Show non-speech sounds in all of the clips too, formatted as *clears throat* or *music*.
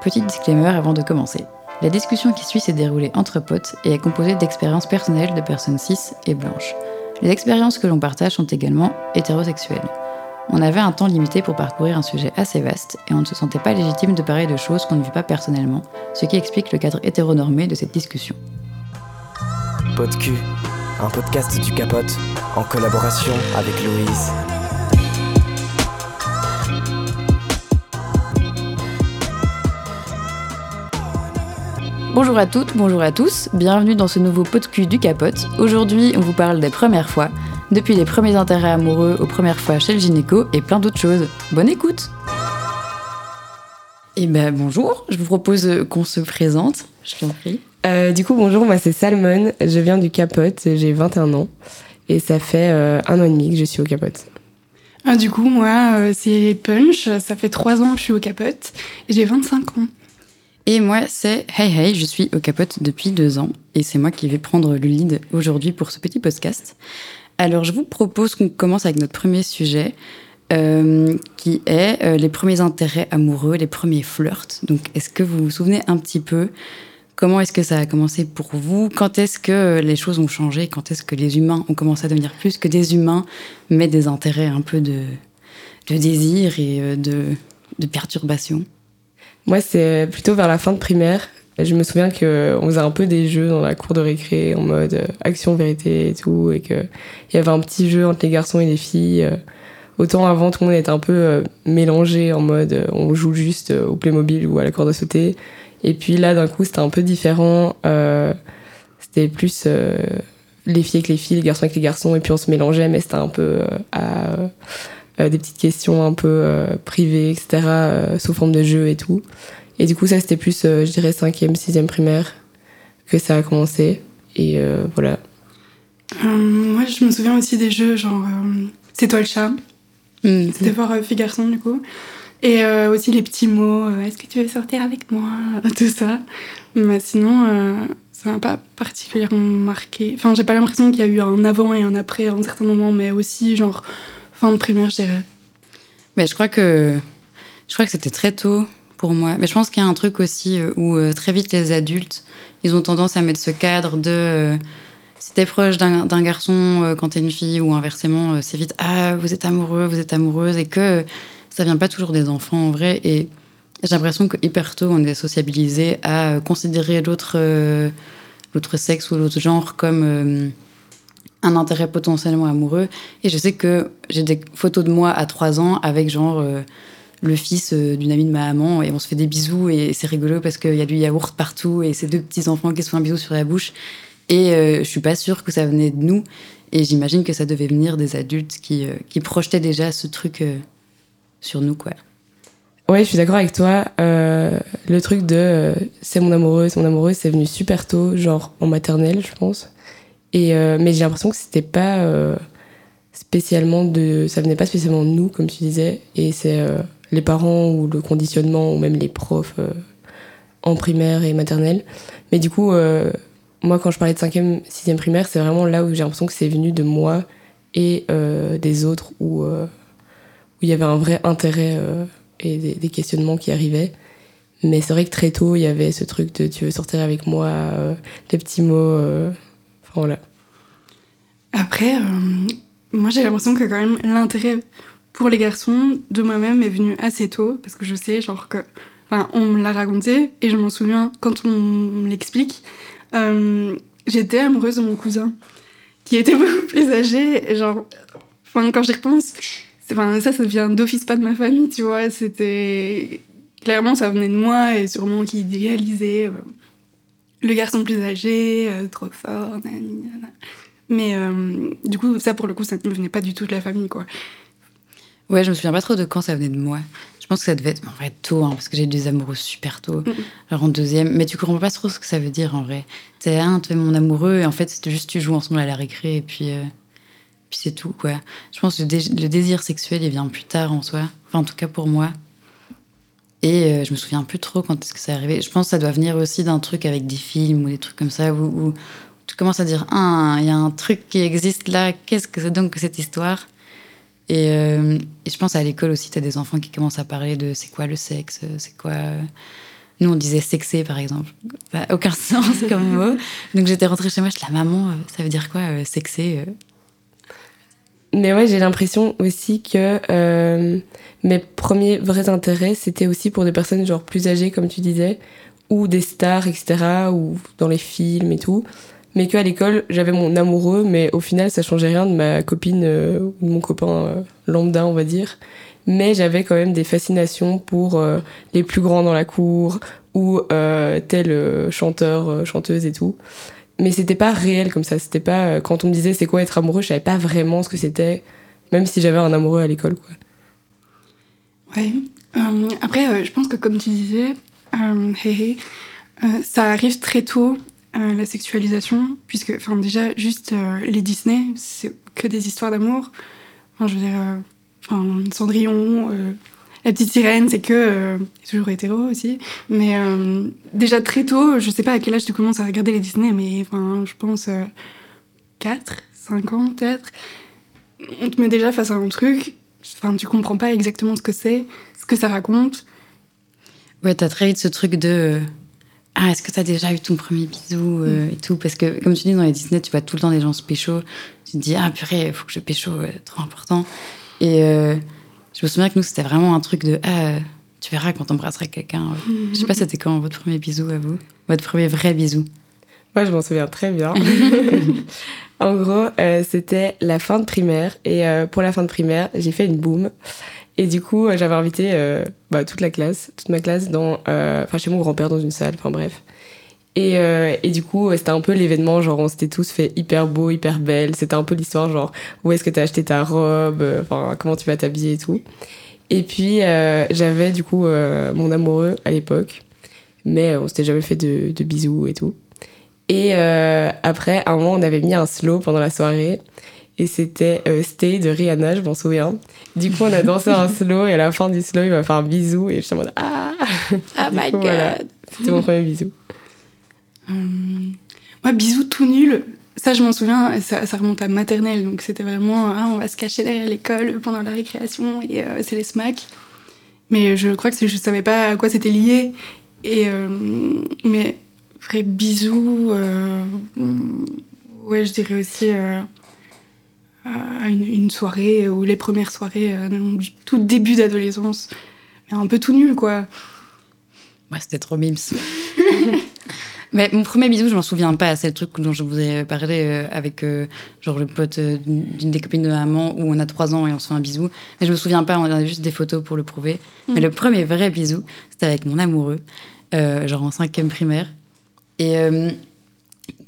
Petit disclaimer avant de commencer. La discussion qui suit s'est déroulée entre potes et est composée d'expériences personnelles de personnes cis et blanches. Les expériences que l'on partage sont également hétérosexuelles. On avait un temps limité pour parcourir un sujet assez vaste et on ne se sentait pas légitime de parler de choses qu'on ne vit pas personnellement, ce qui explique le cadre hétéronormé de cette discussion. Un podcast du Capote, en collaboration avec Louise. Bonjour à toutes, bonjour à tous, bienvenue dans ce nouveau pot de cul du capote. Aujourd'hui, on vous parle des premières fois, depuis les premiers intérêts amoureux aux premières fois chez le gynéco et plein d'autres choses. Bonne écoute Eh ben bonjour, je vous propose qu'on se présente, je t'en prie. Euh, du coup, bonjour, moi c'est Salmon, je viens du Capote, j'ai 21 ans et ça fait euh, un an et demi que je suis au Capote. Ah, du coup, moi euh, c'est Punch, ça fait 3 ans que je suis au Capote et j'ai 25 ans. Et moi, c'est Hey Hey, je suis au capote depuis deux ans et c'est moi qui vais prendre le lead aujourd'hui pour ce petit podcast. Alors, je vous propose qu'on commence avec notre premier sujet euh, qui est euh, les premiers intérêts amoureux, les premiers flirts. Donc, est-ce que vous vous souvenez un petit peu comment est-ce que ça a commencé pour vous? Quand est-ce que les choses ont changé? Quand est-ce que les humains ont commencé à devenir plus que des humains, mais des intérêts un peu de, de désir et euh, de, de perturbation? Moi, c'est plutôt vers la fin de primaire. Je me souviens qu'on faisait un peu des jeux dans la cour de récré en mode euh, action, vérité et tout, et qu'il y avait un petit jeu entre les garçons et les filles. Euh, autant avant, tout le monde était un peu euh, mélangé en mode on joue juste au Playmobil ou à la corde à sauter. Et puis là, d'un coup, c'était un peu différent. c'était plus les filles avec les filles, les garçons avec les garçons, et puis on se mélangeait, mais c'était un peu à euh, des petites questions un peu euh, privées, etc., euh, sous forme de jeu et tout. Et du coup, ça, c'était plus, je dirais, 5e, 6e primaire que ça a commencé. Et voilà. moi, je me souviens aussi des jeux genre C'est toi le chat. Mm. C'était fort fille garçon, du coup. Et aussi les petits mots Est-ce que tu veux sortir avec moi? *laughs* Tout ça. Mais sinon, ça m'a pas particulièrement marqué. Enfin, j'ai pas l'impression qu'il y a eu un avant et un après à un certain moment, mais aussi, genre, Fin de primaire, je dirais. Mais je crois que je crois que c'était très tôt pour moi. Mais je pense qu'il y a un truc aussi euh, où euh, très vite les adultes, ils ont tendance à mettre ce cadre de euh, si t'es proche d'un garçon quand t'es une fille ou inversement, c'est vite ah vous êtes amoureux, vous êtes amoureuse et que ça vient pas toujours des enfants en vrai. Et j'ai l'impression que hyper tôt on est sociabilisé à considérer l'autre l'autre sexe ou l'autre genre comme un intérêt potentiellement amoureux. Et je sais que j'ai des photos de moi à 3 ans avec genre euh, le fils euh, d'une amie de ma maman et on se fait des bisous et c'est rigolo parce qu'il y a du yaourt partout et ces deux petits enfants qui se font un bisou sur la bouche. Et euh, je suis pas sûre que ça venait de nous. Et j'imagine que ça devait venir des adultes qui, qui projetaient déjà ce truc sur nous, quoi. Ouais, je suis d'accord avec toi. le truc de c'est mon amoureux, c'est mon amoureux, c'est venu super tôt, genre en maternelle, je pense. Euh, mais j'ai l'impression que c'était pas euh, spécialement de. Ça venait pas spécialement de nous, comme tu disais. Et c'est euh, les parents ou le conditionnement ou même les profs en primaire et maternelle. Mais du coup, moi, quand je parlais de 5e, 6e primaire, c'est vraiment là où j'ai l'impression que c'est venu de moi et des autres où il y avait un vrai intérêt et des, des, questionnements qui arrivaient. Mais c'est vrai que très tôt, il y avait ce truc de tu veux sortir avec moi, des petits mots Après, euh, moi j'ai l'impression que quand même l'intérêt pour les garçons de moi-même est venu assez tôt, parce que je sais, genre que. Enfin, on me l'a raconté, et je m'en souviens quand on me l'explique. Euh, j'étais amoureuse de mon cousin, qui était *laughs* beaucoup plus âgé, et genre. Enfin, quand j'y repense, enfin, ça, ça vient d'office pas de ma famille, tu vois. C'était. Clairement, ça venait de moi, et sûrement qui idéalisait. Le garçon plus âgé, euh, trop fort, mais euh, du coup, ça pour le coup, ça ne venait pas du tout de la famille, quoi. Ouais, je me souviens pas trop de quand ça venait de moi. Je pense que ça devait être en vrai tôt, hein, parce que j'ai eu des amoureux super tôt, alors en deuxième. Mais tu comprends pas trop ce que ça veut dire en vrai. C'est un, tu es mon amoureux, et en fait, c'est juste tu joues ensemble à la récré, et puis, euh, puis c'est tout, quoi. Je pense que le, désir sexuel, il vient plus tard en soi. Enfin, en tout cas pour moi. Et euh, je me souviens plus trop quand est-ce que c'est arrivé. Je pense que ça doit venir aussi d'un truc avec des films ou des trucs comme ça où, tu commences à dire Ah, il y a un truc qui existe là, qu'est-ce que c'est donc que cette histoire? Euh, et, je pense à l'école aussi, tu as des enfants qui commencent à parler de c'est quoi le sexe, c'est quoi Nous, on disait sexer, par exemple. Ça n'a aucun *laughs* sens comme mot. Donc j'étais rentrée chez moi, je la maman, euh, ça veut dire quoi, euh, euh? Mais ouais, j'ai l'impression aussi que euh, mes premiers vrais intérêts, c'était aussi pour des personnes genre plus âgées, comme tu disais, ou des stars, etc., ou dans les films et tout. Mais qu'à l'école, j'avais mon amoureux, mais au final, ça changeait rien de ma copine euh, ou mon copain euh, lambda, on va dire. Mais j'avais quand même des fascinations pour euh, les plus grands dans la cour, ou euh, tel chanteur, chanteuse et tout. Mais c'était pas réel comme ça. C'était pas euh, quand on me disait c'est quoi être amoureux, je savais pas vraiment ce que c'était, même si j'avais un amoureux à l'école, quoi. Ouais. Euh, après, euh, je pense que comme tu disais, euh, euh, ça arrive très tôt, la sexualisation, puisque, enfin, déjà, juste les Disney, c'est que des histoires d'amour. Enfin, je veux dire, Cendrillon, La Petite Sirène, c'est que. euh, toujours hétéro aussi. Mais euh, déjà très tôt, je sais pas à quel âge tu commences à regarder les Disney, mais enfin, je pense euh, 4, 5 ans peut-être. On te met déjà face à un truc, enfin, tu comprends pas exactement ce que c'est, ce que ça raconte. Ouais, t'as très vite ce truc de. euh, Ah, est-ce que t'as déjà eu ton premier bisou euh, et tout? Parce que, comme tu dis, dans les Disney, tu vois tout le temps des gens se pécho. Tu te dis, ah purée, il faut que je pécho, euh, trop important. Et euh, je me souviens que nous, c'était vraiment un truc de Ah, tu verras quand t'embrasseras quelqu'un. Je sais pas, c'était quand votre premier bisou à vous? Votre premier vrai bisou? Moi, je m'en souviens très bien. *laughs* en gros, euh, c'était la fin de primaire. Et euh, pour la fin de primaire, j'ai fait une boum. Et du coup, euh, j'avais invité euh, bah, toute la classe, toute ma classe, dans, chez mon grand-père dans une salle. Enfin, bref. Et, euh, et du coup, c'était un peu l'événement, genre on s'était tous fait hyper beau, hyper belle. C'était un peu l'histoire, genre où est-ce que t'as acheté ta robe, euh, enfin comment tu vas t'habiller et tout. Et puis euh, j'avais du coup euh, mon amoureux à l'époque, mais on s'était jamais fait de, de bisous et tout. Et après, à un moment, on avait mis un slow pendant la soirée. Et c'était Stay de Rihanna, je m'en souviens. Du coup, on a dansé un slow et à la fin du slow, il m'a fait un bisou et j'étais en mode Ah, Ah Du coup, voilà. C'était mon premier bisou. Euh, moi, bisous tout nul. Ça, je m'en souviens, ça, ça remonte à maternelle, donc c'était vraiment, ah, on va se cacher derrière l'école pendant la récréation et euh, c'est les smacks. Mais je crois que je savais pas à quoi c'était lié. Et euh, mais vrai bisous, euh, ouais, je dirais aussi à une, une soirée ou les premières soirées du tout début d'adolescence, mais un peu tout nul quoi. Ouais, c'était trop mimes. *laughs* Mais mon premier bisou, je m'en souviens pas. C'est le truc dont je vous ai parlé euh, avec euh, genre le pote euh, d'une des copines de maman où on a trois ans et on se fait un bisou. Mais je me souviens pas, on a juste des photos pour le prouver. Mais le premier vrai bisou, c'était avec mon amoureux, euh, genre en cinquième primaire. Et euh,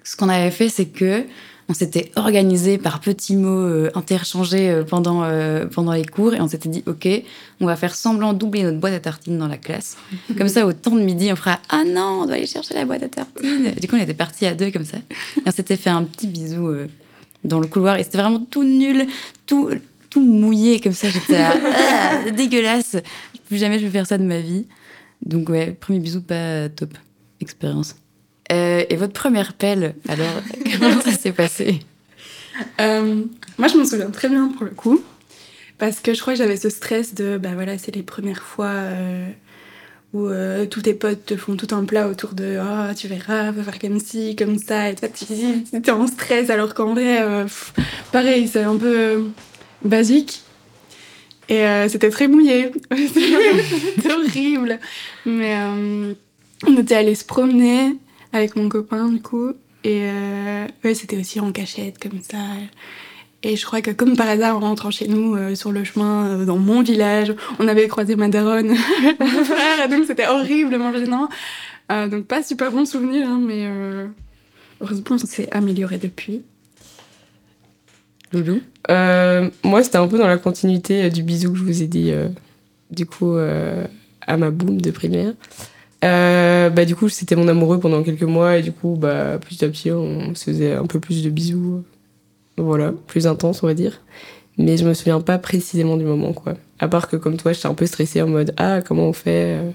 ce qu'on avait fait, c'est que on s'était organisé par petits mots euh, interchangés euh, pendant, euh, pendant les cours et on s'était dit, OK, on va faire semblant d'oublier notre boîte à tartines dans la classe. *laughs* Comme ça, au temps de midi, on fera Ah non, on doit aller chercher la boîte à tartines. Du coup, on était partis à deux comme ça. Et on s'était fait un petit bisou euh, dans le couloir. Et c'était vraiment tout nul, tout, tout mouillé comme ça. J'étais Ah, dégueulasse. Plus jamais je vais faire ça de ma vie. Donc, ouais, premier bisou, pas top expérience. Euh, et votre première pelle, alors, *laughs* comment ça s'est passé? Euh, moi, je m'en souviens très bien pour le coup. Parce que je crois que j'avais ce stress de, bah voilà, c'est les premières fois euh, où tous tes potes te font tout un plat autour de, ah, tu verras, va faire comme ci, comme ça, et toi, tu es en stress, alors qu'en vrai, pff, pareil, c'est un peu basique. Et c'était très mouillé. *laughs* c'était horrible. Mais on était allés se promener avec mon copain, du coup. Et euh, ouais, c'était aussi en cachette, comme ça. Et je crois que comme par hasard, en rentrant chez nous, euh, sur le chemin, euh, dans mon village, on avait croisé ma daronne, *laughs* frère, et donc c'était horriblement gênant. Euh, donc pas super bon souvenir, hein, mais heureusement, ça s'est amélioré depuis. Loulou moi, c'était un peu dans la continuité du bisou que je vous ai dit, du coup, à ma boum de primaire. Euh, bah, du coup, c'était mon amoureux pendant quelques mois, et du coup, bah, petit à petit, on se faisait un peu plus de bisous. Voilà, plus intense, on va dire. Mais je me souviens pas précisément du moment, quoi. À part que, comme toi, j'étais un peu stressée en mode Ah, comment on fait euh,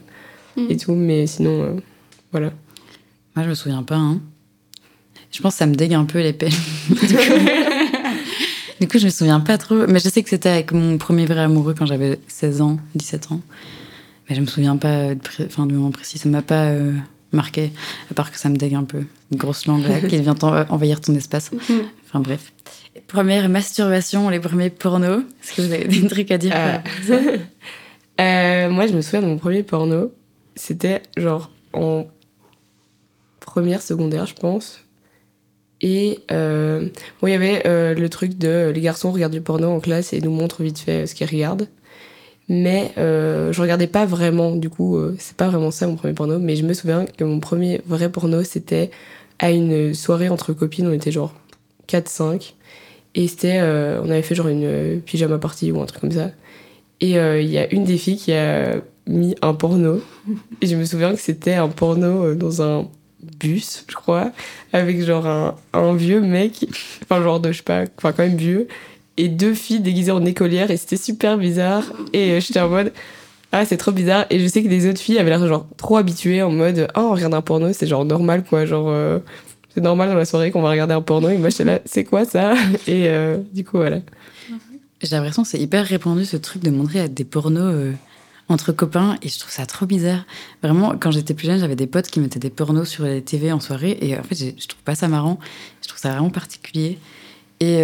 Mm. Et tout, mais sinon, euh, voilà. Moi, je me souviens pas. Hein. Je pense que ça me dégue un peu les pelles. *laughs* du coup, je me souviens pas trop. Mais je sais que c'était avec mon premier vrai amoureux quand j'avais 16 ans, 17 ans. Mais je me souviens pas de, pré- enfin, du moment précis, ça m'a pas euh, marqué, à part que ça me dégue un peu. Une grosse langue là, qui vient t'en- envahir ton espace. Enfin bref. Première masturbation, les premiers pornos. Est-ce que vous avez des trucs à dire. *laughs* Euh, moi, je me souviens de mon premier porno. C'était genre en première, secondaire, je pense. Et euh, bon, il y avait euh, le truc de les garçons regardent du porno en classe et nous montrent vite fait euh, ce qu'ils regardent. Mais euh, je regardais pas vraiment, du coup, euh, c'est pas vraiment ça mon premier porno. Mais je me souviens que mon premier vrai porno, c'était à une soirée entre copines, on était genre 4-5. Et c'était, euh, on avait fait genre une pyjama party ou un truc comme ça. Et il y a une des filles qui a mis un porno. *laughs* Et je me souviens que c'était un porno dans un bus, je crois, avec genre un, un vieux mec, enfin genre de, je sais pas, enfin quand même vieux, et deux filles déguisées en écolières, et c'était super bizarre. Et euh, j'étais en mode, ah c'est trop bizarre. Et je sais que les autres filles avaient l'air genre trop habituées, en mode, oh on regarde un porno, c'est genre normal quoi, genre... euh, c'est normal dans la soirée qu'on va regarder un porno et moi j'étais là c'est quoi ça? *laughs* Et euh, du coup voilà J'ai l'impression que c'est hyper répandu ce truc de montrer des pornos entre copains et je trouve ça trop bizarre. Vraiment, quand j'étais plus jeune, j'avais des potes qui mettaient des pornos sur les TV en soirée et en fait, je trouve pas ça marrant. Je trouve ça vraiment particulier. Et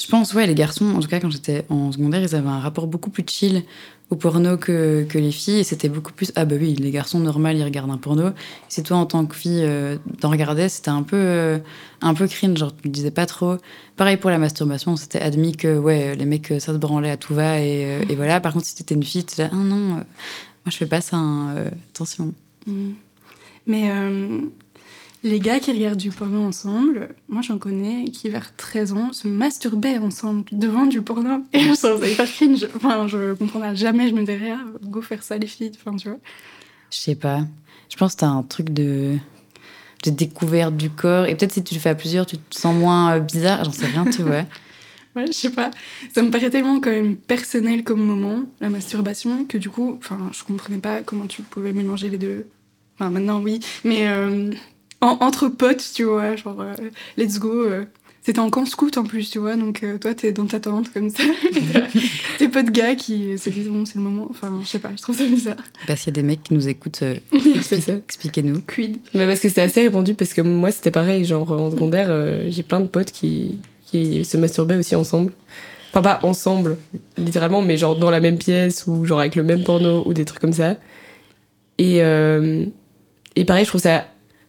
je pense, ouais, les garçons, en tout cas, quand j'étais en secondaire, ils avaient un rapport beaucoup plus chill au porno que, que les filles et c'était beaucoup plus ah bah oui, les garçons normaux, ils regardent un porno. Si toi, en tant que fille, euh, t'en regardais, c'était un peu, euh, un peu cringe, genre tu le disais pas trop. Pareil pour la masturbation, c'était admis que ouais, les mecs, ça se branlait à tout va et, euh, et voilà. Par contre, si t'étais une fille, t'étais là, ah non, euh, moi je fais pas ça, hein, euh, attention. Mm. Mais euh, les gars qui regardent du porno ensemble, moi j'en connais qui vers 13 ans se masturbaient ensemble devant du porno. *laughs* Et je trouve ça hyper cringe. Enfin, je comprendrais jamais, je me dirais, ah, go faire ça les filles. Enfin, tu vois. Je sais pas. Je pense que t'as un truc de, de découverte du corps et peut-être si tu le fais à plusieurs, tu te sens moins euh, bizarre. J'en sais rien, tu vois. *laughs* Ouais, je sais pas. Ça me paraît tellement quand même personnel comme moment, la masturbation, que du coup, enfin, je comprenais pas comment tu pouvais mélanger les deux. Enfin, maintenant, oui. Mais euh, en- entre potes, tu vois, genre, euh, let's go. euh, c'était en camp scout en plus, tu vois, donc euh, toi, t'es dans ta tente comme ça. *laughs* Tes potes gars qui se disent, bon, c'est le moment. Enfin, je sais pas, je trouve ça bizarre. Bah, s'il y a des mecs qui nous écoutent, euh, *laughs* expliquez-nous. Quid. Mais parce que c'est assez répandu, parce que moi c'était pareil, genre en secondaire, euh, j'ai plein de potes qui, qui se masturbaient aussi ensemble. Enfin, pas ensemble, littéralement, mais genre dans la même pièce ou genre avec le même porno ou des trucs comme ça. Et, euh, et pareil, je trouve ça.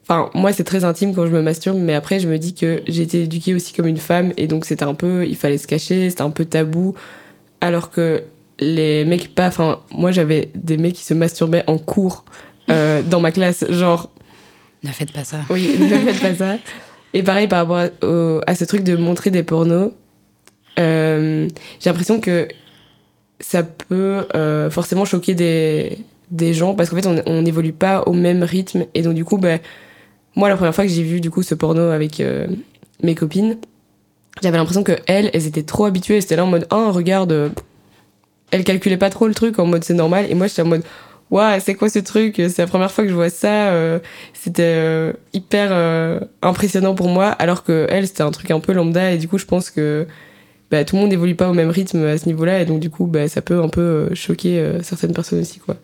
Enfin, moi c'est très intime quand je me masturbe, mais après je me dis que j'ai été éduquée aussi comme une femme et donc c'était un peu. Il fallait se cacher, c'était un peu tabou. Alors que les mecs pas. Enfin, moi j'avais des mecs qui se masturbaient en cours euh, *laughs* dans ma classe, genre Ne faites pas ça. oui, ne faites pas ça. Et pareil par rapport à, au- à ce truc de montrer des pornos, euh, j'ai l'impression que ça peut euh, forcément choquer des, des gens parce qu'en fait on on n'évolue pas au même rythme et donc du coup bah, moi la première fois que j'ai vu du coup ce porno avec euh, mes copines j'avais l'impression que elles elles étaient trop habituées elles étaient là en mode ah regarde euh, elles calculaient pas trop le truc en mode c'est normal et moi j'étais en mode Waouh, c'est quoi ce truc? C'est la première fois que je vois ça. euh, c'était hyper impressionnant pour moi, alors que elle, c'était un truc un peu lambda. Et du coup, je pense que bah, tout le monde n'évolue pas au même rythme à ce niveau-là. Et donc, du coup, bah, ça peut un peu choquer certaines personnes aussi. quoi.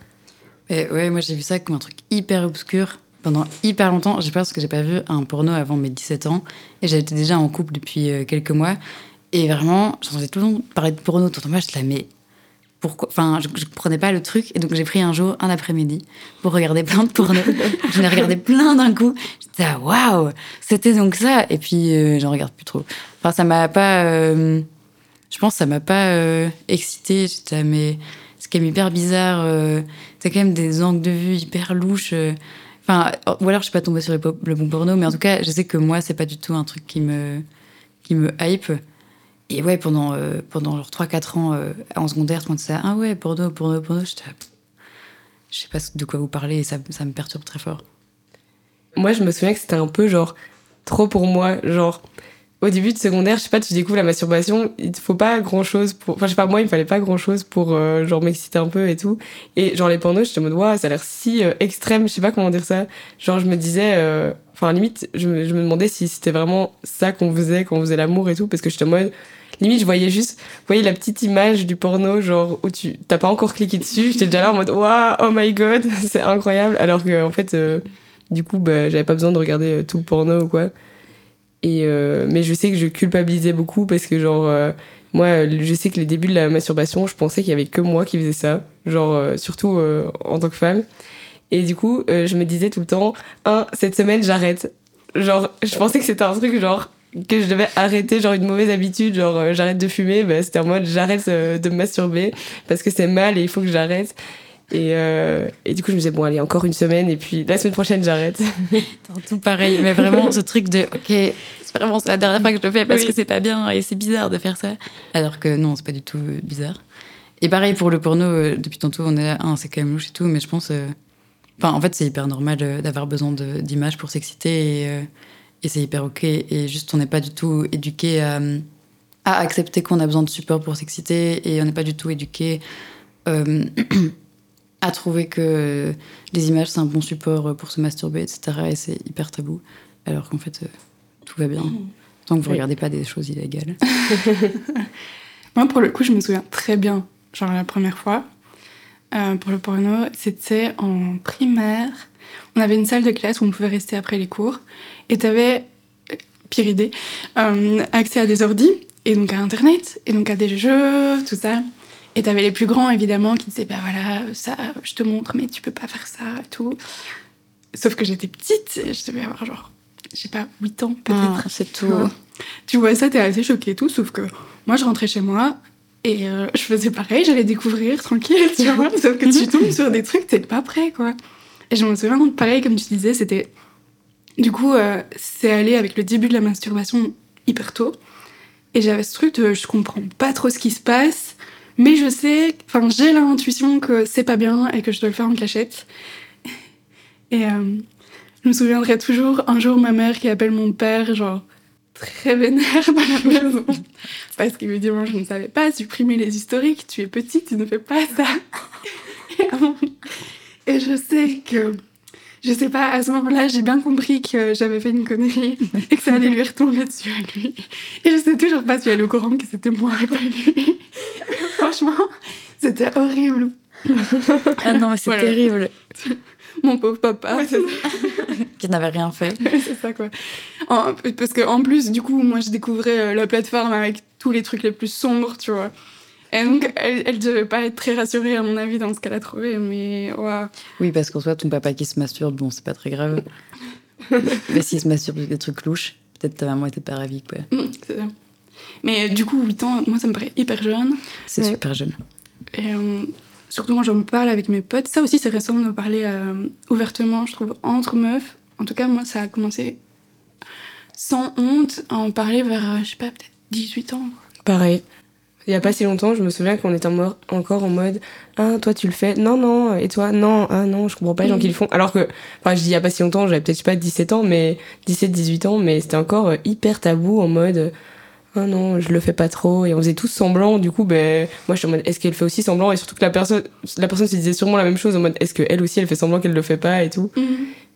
Et ouais, moi j'ai vu ça comme un truc hyper obscur pendant hyper longtemps. J'ai peur parce que j'ai pas vu un porno avant mes 17 ans et j'étais déjà en couple depuis euh, quelques mois. Et vraiment, j'entendais tout le temps parler de porno. Tout le temps, moi, je la mais pourquoi? Enfin, je, je comprenais pas le truc. Et donc j'ai pris un jour, un après-midi, pour regarder plein de porno. *laughs* J'en ai regardé plein d'un coup. J'étais ah, waouh, c'était donc ça. Et puis euh, j'en regarde plus trop. Enfin, ça m'a pas. euh, je pense que ça m'a pas euh, excité. J'étais ah, mais c'est quand même hyper bizarre. euh, T'as quand même des angles de vue hyper louches. Enfin, ou alors je suis pas tombée sur le bon porno, mais en tout cas, je sais que moi, c'est pas du tout un truc qui me, qui me hype. Et ouais, pendant, euh, pendant genre 3-4 ans euh, en secondaire, monde disait Ah ouais, porno, porno, porno. Pff, Je sais pas de quoi vous parlez et ça, ça me perturbe très fort. Moi, je me souviens que c'était un peu genre trop pour moi. Genre, au début de secondaire, je sais pas, tu découvres la masturbation, il te faut pas grand chose pour. Enfin, je sais pas, moi, il me fallait pas grand chose pour euh, genre m'exciter un peu et tout. Et genre, les pornos, j'étais en mode, waouh, ça a l'air si euh, extrême, je sais pas comment dire ça. Genre, je me disais. euh, Enfin, limite, je me, je me demandais si c'était vraiment ça qu'on faisait quand on faisait l'amour et tout, parce que j'étais en mode. limite, je voyais juste, vous voyez la petite image du porno, genre, où tu t'as pas encore cliqué dessus. J'étais déjà là en mode, waouh, oh my god, *laughs* c'est incroyable. Alors que, en fait, du coup, bah, j'avais pas besoin de regarder tout le porno ou quoi. Et, euh, mais je sais que je culpabilisais beaucoup parce que, genre, euh, moi, je sais que les débuts de la masturbation, je pensais qu'il y avait que moi qui faisais ça. Genre, euh, surtout euh, en tant que femme. Et du coup, euh, je me disais tout le temps, un, cette semaine, j'arrête. Genre, je pensais que c'était un truc, genre, que je devais arrêter, genre, une mauvaise habitude, genre, euh, j'arrête de fumer. Bah, c'était en mode, j'arrête de masturber parce que c'est mal et il faut que j'arrête. Et, euh, et du coup, je me disais, bon, allez, encore une semaine, et puis la semaine prochaine, j'arrête. *laughs* Tout pareil, mais vraiment ce truc de ok, c'est vraiment la dernière fois que je le fais parce Oui. que c'est pas bien et c'est bizarre de faire ça. Alors que non, c'est pas du tout euh, bizarre. Et pareil pour le porno, euh, depuis tantôt on est là, ah, c'est quand même louche et tout, mais je pense. euh, Enfin, en fait, c'est hyper normal d'avoir besoin d'images pour s'exciter et, euh, et c'est hyper ok. Et juste, on n'est pas du tout éduqué à, à accepter qu'on a besoin de support pour s'exciter et on n'est pas du tout éduqué *clears throat* à trouver que les images c'est un bon support pour se masturber, etc. Et c'est hyper tabou. Alors qu'en fait, euh, tout va bien. Tant que vous Oui. regardez pas des choses illégales. *laughs* *laughs* Moi, pour le coup, je me souviens très bien, genre la première fois, euh, pour le porno, c'était en primaire. On avait une salle de classe où on pouvait rester après les cours. Et t'avais, euh, pire idée, euh, accès à des ordis, et donc à Internet, et donc à des jeux, tout ça. Et t'avais les plus grands, évidemment, qui disaient, bah voilà, ça, je te montre, mais tu peux pas faire ça, et tout. Sauf que j'étais petite, et je devais avoir genre, je sais pas, 8 ans peut-être. c'est tout. Ouais. Tu vois ça, t'es assez choquée et tout, sauf que moi je rentrais chez moi et euh, je faisais pareil, j'allais découvrir tranquille, tu vois, *laughs* sauf que tu tombes sur des trucs, t'es pas prêt quoi. Et je me souviens, pareil, comme tu disais, c'était. Du coup, euh, c'est allé avec le début de la masturbation hyper tôt. Et j'avais ce truc de je comprends pas trop ce qui se passe, mais je sais, enfin j'ai l'intuition que c'est pas bien et que je dois le faire en cachette. Et euh, je me souviendrai toujours un jour ma mère qui appelle mon père, genre très vénère dans la *laughs* maison. Parce qu'il me dit Moi, je ne savais pas supprimer les historiques, tu es petite, tu ne fais pas ça. *laughs* Et, euh, Et je sais que. Je sais pas, à ce moment-là, j'ai bien compris que j'avais fait une connerie *laughs* et que ça allait lui retomber dessus à lui. Et je sais toujours pas si elle est au courant que c'était moi et pas lui. *laughs* Franchement, c'était horrible. Ah non, c'est Voilà. terrible. Mon pauvre papa. *laughs* Qui n'avait rien fait. c'est ça quoi. En- parce que en plus, du coup, moi je découvrais euh, la plateforme avec tous les trucs les plus sombres, tu vois. Et donc, elle, elle devait pas être très rassurée, à mon avis, dans ce qu'elle a trouvé, mais waouh. Oui, parce qu'en soit, ton papa qui se masturbe, bon, c'est pas très grave. *laughs* mais s'il se masturbe des trucs louches, peut-être ta maman était pas ravie, quoi. Mm, c'est ça. Mais euh, du coup, 8 ans, moi ça me paraît hyper jeune. C'est super jeune. Et euh, surtout, moi j'en parle avec mes potes. Ça aussi, c'est récent de parler euh, ouvertement, je trouve, entre meufs. En tout cas, moi, ça a commencé sans honte à en parler vers, je sais pas, peut-être 18 ans. Pareil. Il y a pas si longtemps, je me souviens qu'on était en mo- encore en mode Ah, toi tu le fais? Non, non. Et toi? Non, ah non, je comprends pas les gens qui le font. Alors que, enfin, je dis il y a pas si longtemps, j'avais peut-être, je sais pas, 17 ans, mais 17, 18 ans, mais c'était encore euh, hyper tabou en mode Ah non, je le fais pas trop. Et on faisait tous semblant. Du coup, ben, moi je suis en mode Est-ce qu'elle fait aussi semblant? Et surtout que la personne, la personne se disait sûrement la même chose en mode Est-ce qu'elle aussi elle fait semblant qu'elle le fait pas et tout.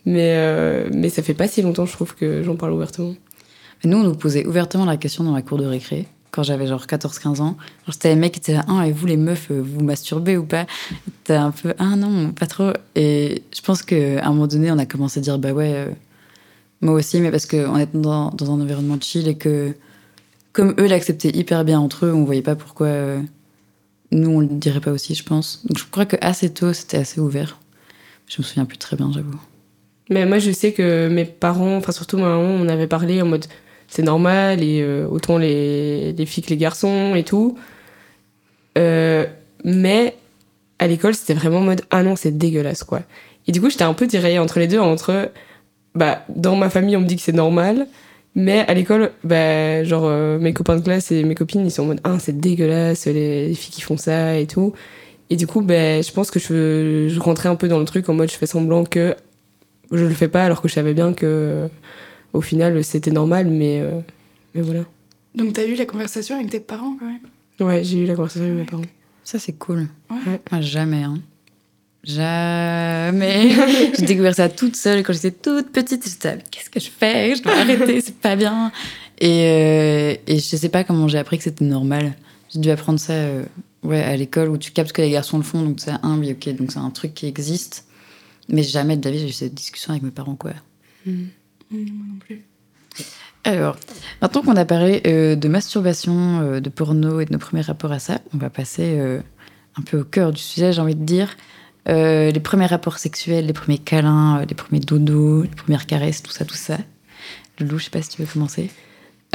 Mais, euh, mais ça fait pas si longtemps, je trouve, que j'en parle ouvertement. Nous, on nous posait ouvertement la question dans la cour de récré, quand j'avais genre 14-15 ans. C'était les mecs qui étaient là, ah, et vous les meufs, euh, vous masturbez ou pas? T'es un peu, ah non, pas trop. Et je pense qu'à un moment donné, on a commencé à dire, bah ouais, euh, moi aussi, mais parce qu'on est dans, dans un environnement chill et que, comme eux l'acceptaient hyper bien entre eux, on voyait pas pourquoi euh, nous, on le dirait pas aussi, je pense. Donc je crois que assez tôt, c'était assez ouvert. Je me souviens plus très bien, j'avoue. Mais moi, je sais que mes parents, enfin surtout ma maman, on avait parlé en mode c'est normal et euh, autant les, les filles que les garçons et tout. Euh, mais à l'école, c'était vraiment en mode ah non, c'est dégueulasse quoi. Et du coup, j'étais un peu tiraillée entre les deux, entre bah dans ma famille, on me dit que c'est normal. Mais à l'école, bah, genre, euh, mes copains de classe et mes copines, ils sont en mode, ah, c'est dégueulasse, les, les filles qui font ça et tout. Et du coup, ben je pense que je, je rentrais un peu dans le truc en mode, je fais semblant que je le fais pas alors que je savais bien que au final c'était normal mais euh, mais voilà Donc, t'as eu la conversation avec tes parents quand même? Ouais j'ai eu la conversation avec mes parents Ça, c'est cool. Ouais. Moi, jamais. Hein. Jamais. *laughs* j'ai découvert ça toute seule quand j'étais toute petite. J'étais, qu'est-ce que je fais? Je dois arrêter, *laughs* c'est pas bien. Et, euh, et je sais pas comment j'ai appris que c'était normal. J'ai dû apprendre ça euh, ouais, à l'école où tu captes que les garçons le font, donc c'est un, oui, ok, donc c'est un truc qui existe. Mais jamais de la vie j'ai eu cette discussion avec mes parents, quoi. Mm, Moi non plus. Alors, maintenant qu'on a parlé euh, de masturbation, euh, de porno et de nos premiers rapports à ça, on va passer euh, un peu au cœur du sujet, j'ai envie de dire. Euh, les premiers rapports sexuels, les premiers câlins, euh, les premiers dodos, les premières caresses, tout ça, tout ça. Loulou, je sais pas si tu veux commencer.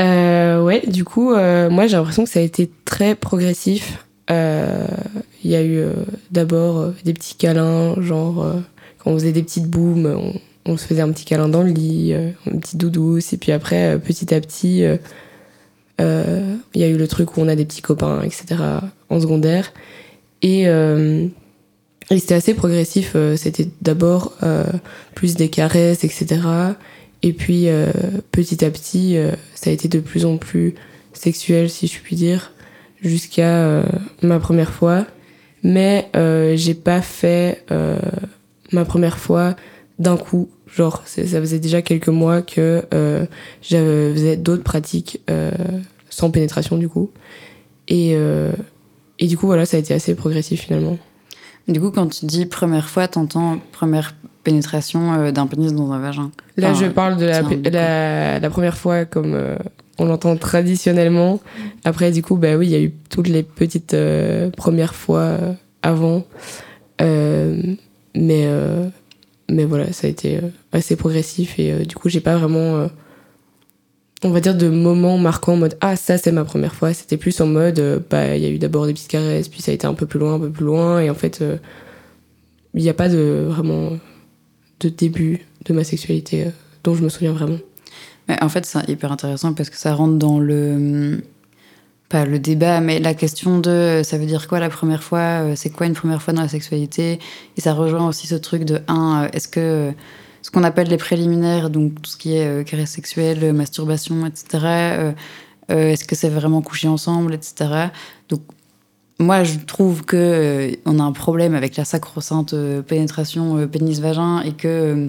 Euh, ouais, du coup, euh, moi j'ai l'impression que ça a été très progressif. Euh, Il y a eu euh, d'abord euh, des petits câlins, genre euh, quand on faisait des petites booms, on, on se faisait un petit câlin dans le lit, euh, une petite doudouce, et puis après, euh, petit à petit, euh, il y a eu le truc où on a des petits copains, etc. en secondaire. Et, et c'était assez progressif. C'était d'abord plus des caresses, etc. Et puis petit à petit, ça a été de plus en plus sexuel, si je puis dire, jusqu'à ma première fois. Mais j'ai pas fait ma première fois d'un coup. Genre, ça faisait déjà quelques mois que euh, j'avais faisais d'autres pratiques euh, sans pénétration du coup. Et, euh, et du coup, voilà, ça a été assez progressif finalement. Du coup, quand tu dis première fois, t'entends première pénétration d'un pénis dans un vagin. Là, Enfin, je parle de la, la, la première fois comme on l'entend traditionnellement. Après, du coup, bah oui, il y a eu toutes les petites premières fois avant. Mais, mais voilà, ça a été euh, assez progressif et euh, du coup, j'ai pas vraiment, euh, on va dire, de moments marquants en mode Ah, ça, c'est ma première fois. C'était plus en mode Bah, il y a eu d'abord des petites caresses, puis ça a été un peu plus loin, un peu plus loin. Et en fait, il n'y a pas de vraiment de début de ma sexualité dont je me souviens vraiment. En fait, c'est hyper intéressant parce que ça rentre dans le. Le débat, mais la question de euh, ça veut dire quoi la première fois euh, C'est quoi une première fois dans la sexualité? Et ça rejoint aussi ce truc de un, euh, est-ce que ce qu'on appelle les préliminaires, donc tout ce qui est euh, caresse sexuelle, masturbation, etc., est-ce que c'est vraiment coucher ensemble, etc. Donc, moi, je trouve que on a un problème avec la sacro-sainte pénétration pénis-vagin et que.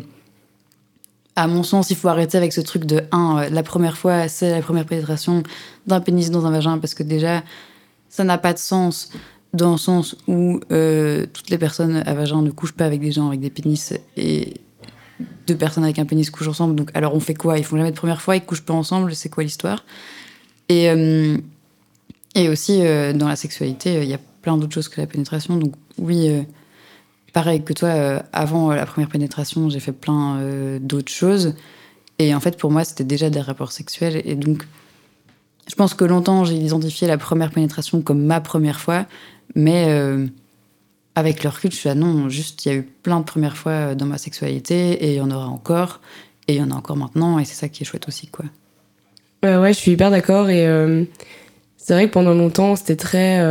Euh, à mon sens, il faut arrêter avec ce truc de 1. La première fois, c'est la première pénétration d'un pénis dans un vagin parce que déjà, ça n'a pas de sens dans le sens où euh, toutes les personnes à vagin ne couchent pas avec des gens avec des pénis et deux personnes avec un pénis couchent ensemble. Donc, alors on fait quoi? Ils font jamais de première fois, ils couchent pas ensemble, c'est quoi l'histoire? Et, euh, et aussi, euh, dans la sexualité, euh, il y a plein d'autres choses que la pénétration. Donc, oui. Pareil que toi, euh, avant euh, la première pénétration, j'ai fait plein euh, d'autres choses. Et en fait, pour moi, c'était déjà des rapports sexuels. Et donc, je pense que longtemps, j'ai identifié la première pénétration comme ma première fois. Mais avec le recul, je suis là, non, juste, il y a eu plein de premières fois dans ma sexualité. Et il y en aura encore. Et il y en a encore maintenant. Et c'est ça qui est chouette aussi, quoi. Euh, ouais, je suis hyper d'accord et c'est vrai que pendant longtemps, c'était très,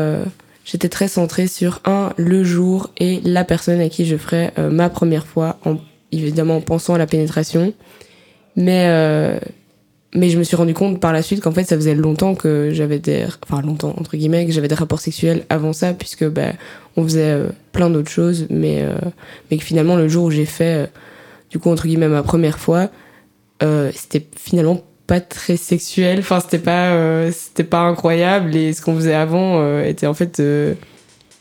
j'étais très centrée sur un le jour et la personne à qui je ferais euh, ma première fois, en, évidemment en pensant à la pénétration, mais euh, mais je me suis rendu compte par la suite qu'en fait ça faisait longtemps que j'avais des, enfin longtemps entre guillemets, que j'avais des rapports sexuels avant ça puisque bah on faisait euh, plein d'autres choses, mais euh, mais que finalement le jour où j'ai fait du coup entre guillemets ma première fois, c'était finalement pas très sexuel. Enfin c'était pas euh, c'était pas incroyable. Et ce qu'on faisait avant euh, était en fait euh,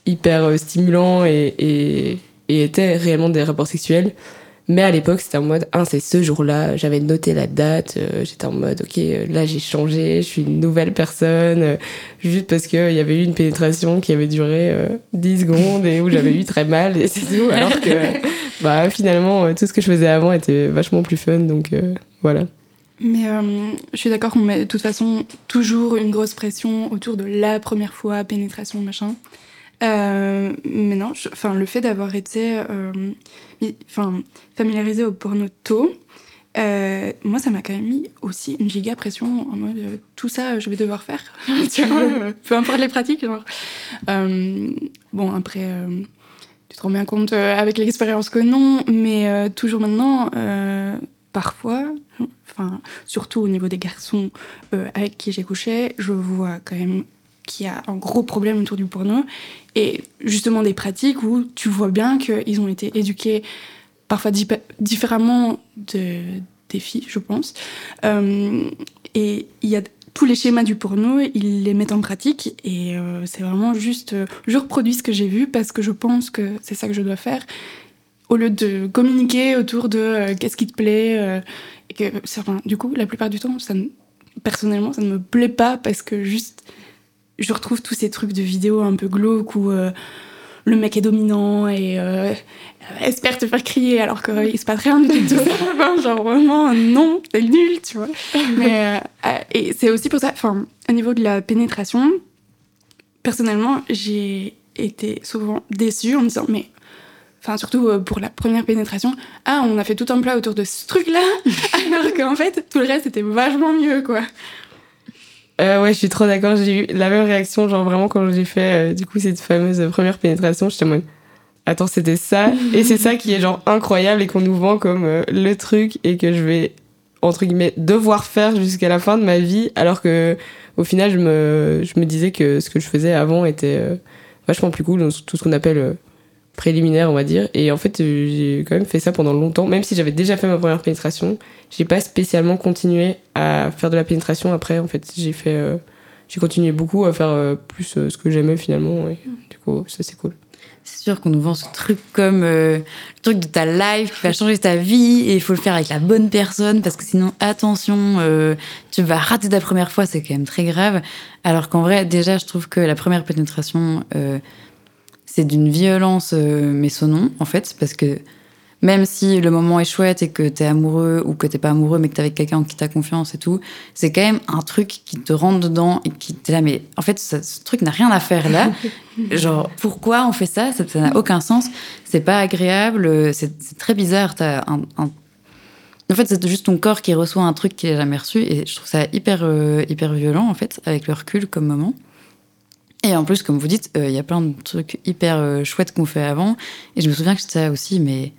hyper stimulant et, et, et était réellement des rapports sexuels. Mais à l'époque c'était en mode ah c'est ce jour-là j'avais noté la date j'étais en mode ok là j'ai changé je suis une nouvelle personne juste parce que il y avait eu une pénétration qui avait duré euh, 10 secondes et où j'avais eu très mal et c'est tout. Alors que *laughs* bah finalement tout ce que je faisais avant était vachement plus fun. Donc voilà Mais euh, je suis d'accord qu'on met de toute façon toujours une grosse pression autour de la première fois, pénétration, machin. Euh, mais non, je- enfin, le fait d'avoir été euh, enfin, familiarisé au porno tôt, moi, ça m'a quand même mis aussi une giga pression en mode tout ça, je vais devoir faire. *laughs* Tu vois, *laughs* peu importe les pratiques. Genre. Bon, après, tu te rends bien compte euh, avec l'expérience que non, mais euh, toujours maintenant, euh, parfois, enfin, surtout au niveau des garçons euh, avec qui j'ai couché, je vois quand même qu'il y a un gros problème autour du porno et justement des pratiques où tu vois bien qu'ils ont été éduqués parfois di- différemment de, des filles, je pense. Euh, et il y a tous les schémas du porno, ils les mettent en pratique et euh, c'est vraiment juste, je reproduis ce que j'ai vu parce que je pense que c'est ça que je dois faire, au lieu de communiquer autour de qu'est-ce qui te plaît. Et que, enfin, du coup, la plupart du temps, ça ne- personnellement, ça ne me plaît pas parce que juste, je retrouve tous ces trucs de vidéos un peu glauques où euh, le mec est dominant et euh, espère te faire crier alors qu'il se passe rien du tout. *laughs* Enfin, genre vraiment, non, c'est nul, tu vois. Mais, euh, et c'est aussi pour ça, enfin, au niveau de la pénétration, personnellement, j'ai été souvent déçue en me disant, mais, enfin, surtout euh, pour la première pénétration, ah, on a fait tout un plat autour de ce truc-là, *laughs* alors qu'en fait, tout le reste était vachement mieux, quoi. Euh, ouais, je suis trop d'accord. J'ai eu la même réaction, genre vraiment quand j'ai fait euh, du coup cette fameuse première pénétration, j'étais en mode attends, c'était ça? *laughs* Et c'est ça qui est genre incroyable et qu'on nous vend comme euh, le truc et que je vais entre guillemets devoir faire jusqu'à la fin de ma vie alors que au final je me je me disais que ce que je faisais avant était vachement plus cool, donc tout ce qu'on appelle préliminaire, on va dire. Et en fait, j'ai quand même fait ça pendant longtemps, même si j'avais déjà fait ma première pénétration. J'ai pas spécialement continué à faire de la pénétration après. En fait, j'ai fait, euh, j'ai continué beaucoup à faire euh, plus euh, ce que j'aimais finalement. Et du coup, ça c'est cool. C'est sûr qu'on nous vend ce truc comme le truc de ta life qui va changer ta vie et il faut le faire avec la bonne personne parce que sinon, attention, tu vas rater ta première fois, c'est quand même très grave. Alors qu'en vrai, déjà, je trouve que la première pénétration, c'est d'une violence, euh, mais son nom, en fait, parce que même si le moment est chouette et que t'es amoureux ou que t'es pas amoureux, mais que t'es avec quelqu'un en qui t'as confiance et tout, c'est quand même un truc qui te rentre dedans et qui t'es là, mais en fait, ça- ce truc n'a rien à faire là. *laughs* Genre, pourquoi on fait ça? Ça n'a aucun sens. C'est pas agréable. euh, C'est très bizarre. T'as un, un- En fait, c'est juste ton corps qui reçoit un truc qu'il a jamais reçu. Et je trouve ça hyper, euh, hyper violent, en fait, avec le recul comme moment. Et en plus, comme vous dites, euh, il y a plein de trucs hyper euh, chouettes qu'on fait avant. Et je me souviens que c'était ça aussi, mais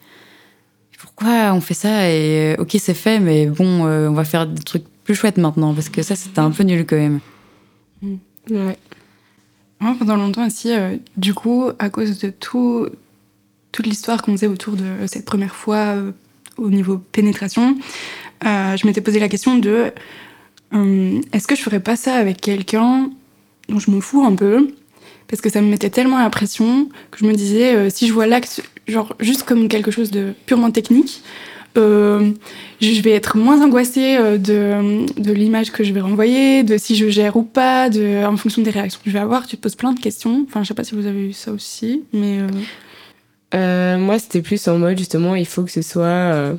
pourquoi on fait ça Et euh, ok, c'est fait, mais bon, euh, on va faire des trucs plus chouettes maintenant, parce que ça, c'était un peu nul quand même. Ouais. Moi, pendant longtemps aussi, euh, du coup, à cause de tout, toute l'histoire qu'on faisait autour de cette première fois euh, au niveau pénétration, euh, je m'étais posé la question de euh, est-ce que je ferais pas ça avec quelqu'un dont je me fous un peu Parce que ça me mettait tellement la pression que je me disais, euh, si je vois l'acte, genre juste comme quelque chose de purement technique, euh, je vais être moins angoissée euh, de, de l'image que je vais renvoyer, de si je gère ou pas, de, en fonction des réactions que je vais avoir. Tu te poses plein de questions. Enfin, je sais pas si vous avez eu ça aussi, mais. moi, c'était plus en mode justement, il faut que ce soit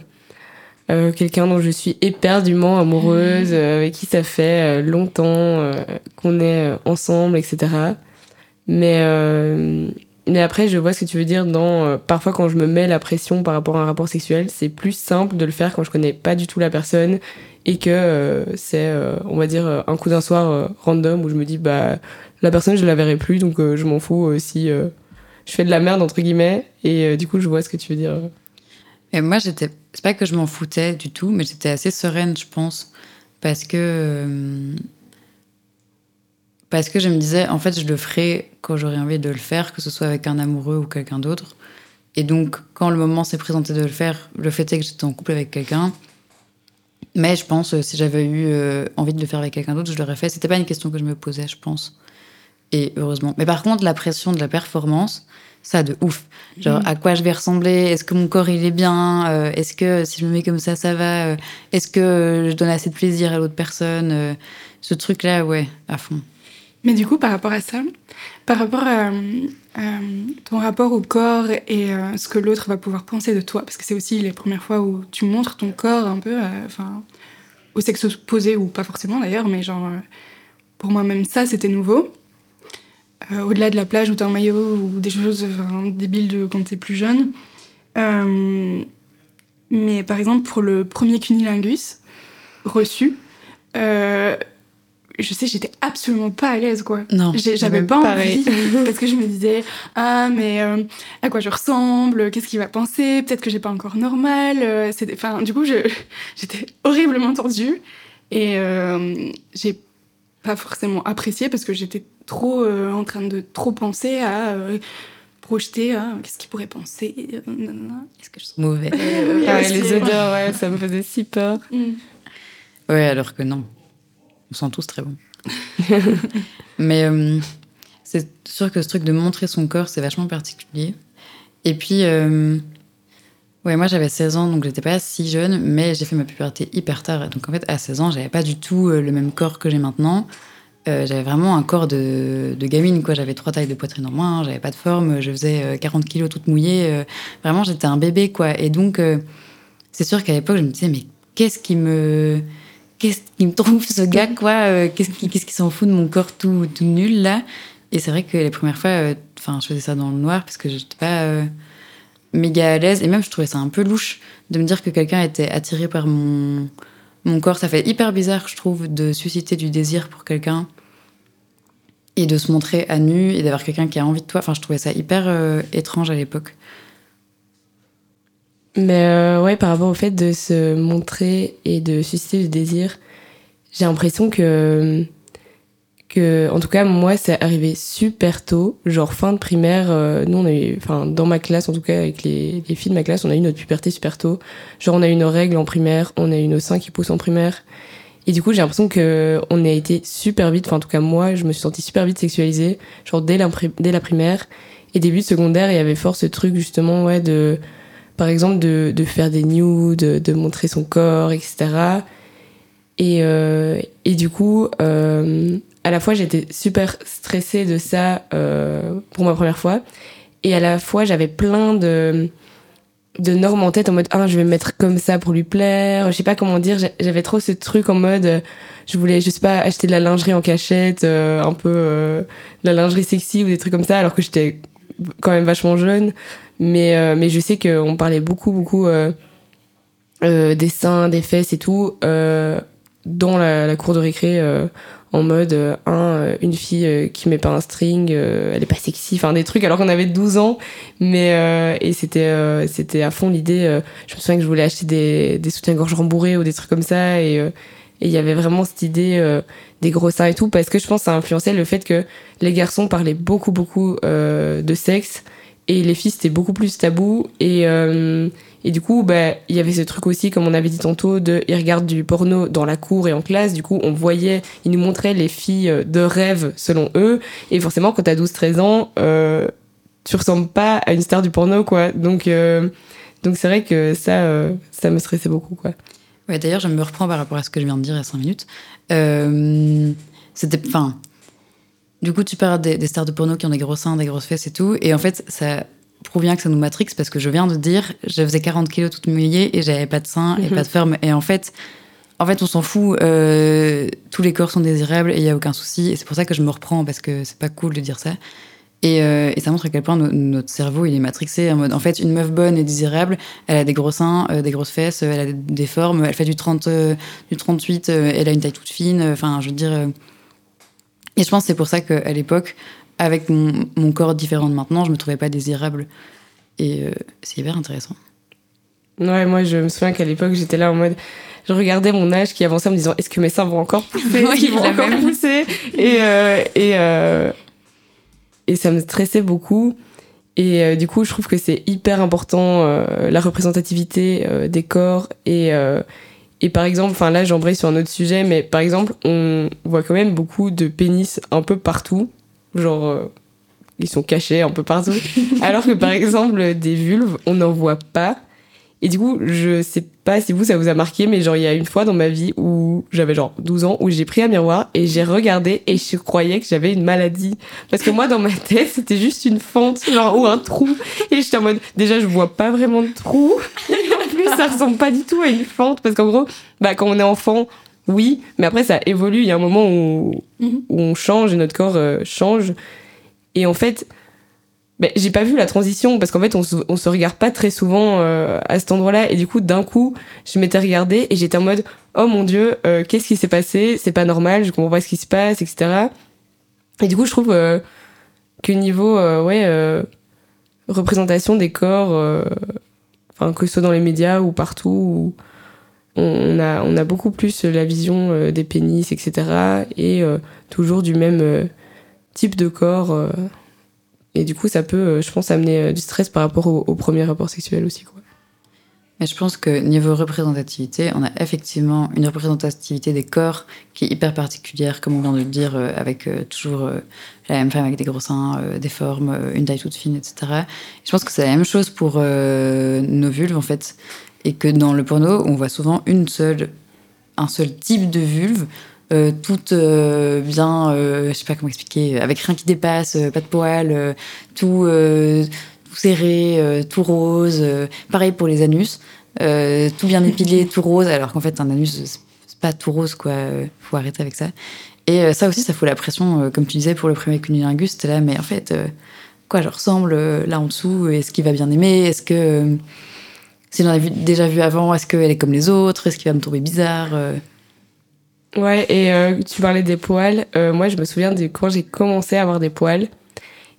euh, quelqu'un dont je suis éperdument amoureuse, euh, avec qui ça fait euh, longtemps euh, qu'on est euh, ensemble, etc. Mais, euh, mais après, je vois ce que tu veux dire dans euh, parfois quand je me mets la pression par rapport à un rapport sexuel, c'est plus simple de le faire quand je connais pas du tout la personne et que euh, c'est, euh, on va dire, un coup d'un soir random où je me dis, bah, la personne, je la verrai plus, donc euh, je m'en fous si euh, je fais de la merde, entre guillemets, et euh, du coup, je vois ce que tu veux dire. Et moi, j'étais. C'est pas que je m'en foutais du tout, mais j'étais assez sereine, je pense. Parce que. euh, Parce que je me disais, en fait, je le ferai quand j'aurai envie de le faire, que ce soit avec un amoureux ou quelqu'un d'autre. Et donc, quand le moment s'est présenté de le faire, le fait est que j'étais en couple avec quelqu'un. Mais je pense, euh, si j'avais eu euh, envie de le faire avec quelqu'un d'autre, je l'aurais fait. C'était pas une question que je me posais, je pense. Et heureusement. Mais par contre, la pression de la performance, ça de ouf. Genre, à quoi je vais ressembler? Est-ce que mon corps, il est bien? Euh, Est-ce que si je me mets comme ça, ça va? Euh, Est-ce que je donne assez de plaisir à l'autre personne? Euh, Ce truc-là, ouais, à fond. Mais du coup, par rapport à ça, par rapport à, ton rapport au corps et ce que l'autre va pouvoir penser de toi, parce que c'est aussi les premières fois où tu montres ton corps un peu, enfin, au sexe opposé ou pas forcément d'ailleurs, mais genre, pour moi même ça, c'était nouveau. Euh, Au-delà de la plage où t'as un maillot ou des choses enfin, débiles de quand t'es plus jeune. Euh, mais par exemple, pour le premier cunilingus reçu, euh, je sais, j'étais absolument pas à l'aise, quoi. Non. J'avais pas pareil. envie *laughs* parce que je me disais ah mais euh, à quoi je ressemble qu'est-ce qu'il va penser peut-être que j'ai pas encore normal enfin du coup *laughs* j'étais horriblement tordue et euh, j'ai pas forcément apprécié parce que j'étais trop euh, en train de trop penser à euh, projeter hein, qu'est-ce qu'il pourrait penser euh. Est-ce que je suis mauvais Ah, les odeurs, ouais, ça me faisait si peur. Mm. Ouais, alors que non. On sent tous très bon. *laughs* Mais euh, c'est sûr que ce truc de montrer son corps, c'est vachement particulier. Et puis, euh, ouais, moi j'avais 16 ans, donc j'étais pas si jeune, mais j'ai fait ma puberté hyper tard. Donc en fait, à 16 ans, j'avais pas du tout le même corps que j'ai maintenant. Euh, j'avais vraiment un corps de, de gamine, quoi. J'avais trois tailles de poitrine en moins, j'avais pas de forme, je faisais euh, 40 kilos toute mouillée. euh, vraiment, j'étais un bébé, quoi. Et donc, euh, c'est sûr qu'à l'époque, je me disais, mais qu'est-ce qui me. Qu'est-ce qui me trouve ce gars, *laughs* quoi euh, Qu'est-ce qui, qu'est-ce qui s'en fout de mon corps tout, tout nul, là? Et c'est vrai que les premières fois, euh, enfin, je faisais ça dans le noir parce que j'étais pas euh, méga à l'aise. Et même, je trouvais ça un peu louche de me dire que quelqu'un était attiré par mon, mon corps. Ça fait hyper bizarre, je trouve, de susciter du désir pour quelqu'un et de se montrer à nu et d'avoir quelqu'un qui a envie de toi. Enfin, je trouvais ça hyper euh, étrange à l'époque. Mais euh, ouais, par rapport au fait de se montrer et de susciter le désir, j'ai l'impression que, en tout cas, moi, c'est arrivé super tôt, genre fin de primaire. euh, nous, on a eu, enfin, dans ma classe, en tout cas, avec les, les filles de ma classe, on a eu notre puberté super tôt. Genre, on a eu nos règles en primaire, on a eu nos seins qui poussent en primaire. Et du coup, j'ai l'impression que on a été super vite, enfin, en tout cas, moi, je me suis sentie super vite sexualisée, genre dès la, dès la primaire. Et début de secondaire, il y avait fort ce truc, justement, ouais, de, par exemple, de, de faire des nudes, de, de montrer son corps, etc. Et, euh, et du coup, euh, à la fois, j'étais super stressée de ça euh, pour ma première fois. Et à la fois, j'avais plein de, de normes en tête en mode ah je vais me mettre comme ça pour lui plaire je sais pas comment dire J'a- j'avais trop ce truc en mode je voulais je sais pas acheter de la lingerie en cachette euh, un peu euh, de la lingerie sexy ou des trucs comme ça alors que j'étais quand même vachement jeune mais mais je sais qu'on parlait beaucoup beaucoup des seins des fesses et tout dans la, la cour de récré en mode euh, un euh, une fille euh, qui met pas un string elle est pas sexy enfin des trucs alors qu'on avait 12 ans. Mais et c'était c'était à fond l'idée je me souviens que je voulais acheter des, des soutiens-gorge rembourrés ou des trucs comme ça et et il y avait vraiment cette idée euh, des gros seins et tout parce que je pense que ça influençait le fait que les garçons parlaient beaucoup beaucoup euh, de sexe et les filles c'était beaucoup plus tabou et euh, et du coup bah il y avait ce truc aussi comme on avait dit tantôt de ils regardent du porno dans la cour et en classe du coup on voyait ils nous montraient les filles de rêve selon eux et forcément quand t'as 12 13 ans euh, tu ressembles pas à une star du porno quoi donc euh, donc c'est vrai que ça euh, ça me stressait beaucoup quoi Ouais, d'ailleurs, je me reprends par rapport à ce que je viens de dire il y a 5 minutes. Euh, c'était. Enfin. Du coup, tu parles des, des stars de porno qui ont des gros seins, des grosses fesses et tout. Et en fait, ça prouve bien que ça nous matrix parce que je viens de dire, je faisais 40 kilos toute mouillée et j'avais pas de seins et Mhm. pas de forme. Et en fait. En fait, on s'en fout. euh, tous les corps sont désirables et il y a aucun souci. Et c'est pour ça que je me reprends parce que c'est pas cool de dire ça. Et, euh, et ça montre à quel point no- notre cerveau il est matrixé en mode en fait une meuf bonne et désirable elle a des gros seins euh, des grosses fesses elle a des, des formes elle fait du 30 du 38 euh, elle a une taille toute fine enfin je veux dire et je pense que c'est pour ça qu'à l'époque avec mon, mon corps différent de maintenant je me trouvais pas désirable et euh, c'est hyper intéressant Ouais, moi je me souviens qu'à l'époque j'étais là en mode. Je regardais mon âge qui avançait en me disant est-ce que mes seins vont encore pousser? *laughs* Oui, vont encore même. pousser? Et, euh, et, euh, et ça me stressait beaucoup. Et euh, du coup, je trouve que c'est hyper important euh, la représentativité euh, des corps. Et, et par exemple, enfin là j'embraye sur un autre sujet, mais par exemple, on voit quand même beaucoup de pénis un peu partout. Genre. euh, ils sont cachés un peu partout. *laughs* Alors que par exemple, des vulves, on n'en voit pas. Et du coup, je sais pas si vous, ça vous a marqué, mais genre, il y a une fois dans ma vie où j'avais genre 12 ans, où j'ai pris un miroir et j'ai regardé et je croyais que j'avais une maladie. Parce que moi, dans ma *laughs* tête, c'était juste une fente, genre, ou un trou. Et j'étais en mode, déjà, je vois pas vraiment de trou. Et en plus, ça ressemble pas du tout à une fente. Parce qu'en gros, bah, quand on est enfant, oui, mais après, ça évolue. Il y a un moment où, Mhm. où on change et notre corps euh, change. Et en fait, ben, j'ai pas vu la transition parce qu'en fait, on se, se regarde pas très souvent euh, à cet endroit-là. Et du coup, d'un coup, je m'étais regardée et j'étais en mode Oh mon dieu, euh, qu'est-ce qui s'est passé? C'est pas normal, je comprends pas ce qui se passe, etc. Et du coup, je trouve euh, que niveau ouais, représentation des corps, enfin, que ce soit dans les médias ou partout, on a, on a beaucoup plus la vision des pénis, etc. Et toujours du même type de corps. Euh, et du coup, ça peut, je pense, amener du stress par rapport au, au premier rapport sexuel aussi. Mais je pense que niveau représentativité, on a effectivement une représentativité des corps qui est hyper particulière, comme on vient de le dire, euh, avec euh, toujours euh, la même femme avec des gros seins, des formes, une taille toute fine, etc. je pense que c'est la même chose pour nos vulves, en fait. Et que dans le porno, on voit souvent une seule, un seul type de vulve, toute bien, je sais pas comment expliquer, avec rien qui dépasse, pas de poils, tout tout serré, euh, tout rose. Euh, pareil pour les anus, euh, tout bien épilé, *laughs* tout rose, alors qu'en fait, un anus, c'est pas tout rose, quoi. Faut arrêter avec ça. Et ça aussi, ça fout la pression, comme tu disais, pour le premier cunilingus. C'était là, mais en fait, quoi, je ressemble là en dessous Est-ce qu'il va bien aimer? Est-ce que. S'il en a déjà vu avant, est-ce qu'elle est comme les autres? Est-ce qu'il va me trouver bizarre Ouais, et tu parlais des poils. moi, je me souviens de quand j'ai commencé à avoir des poils.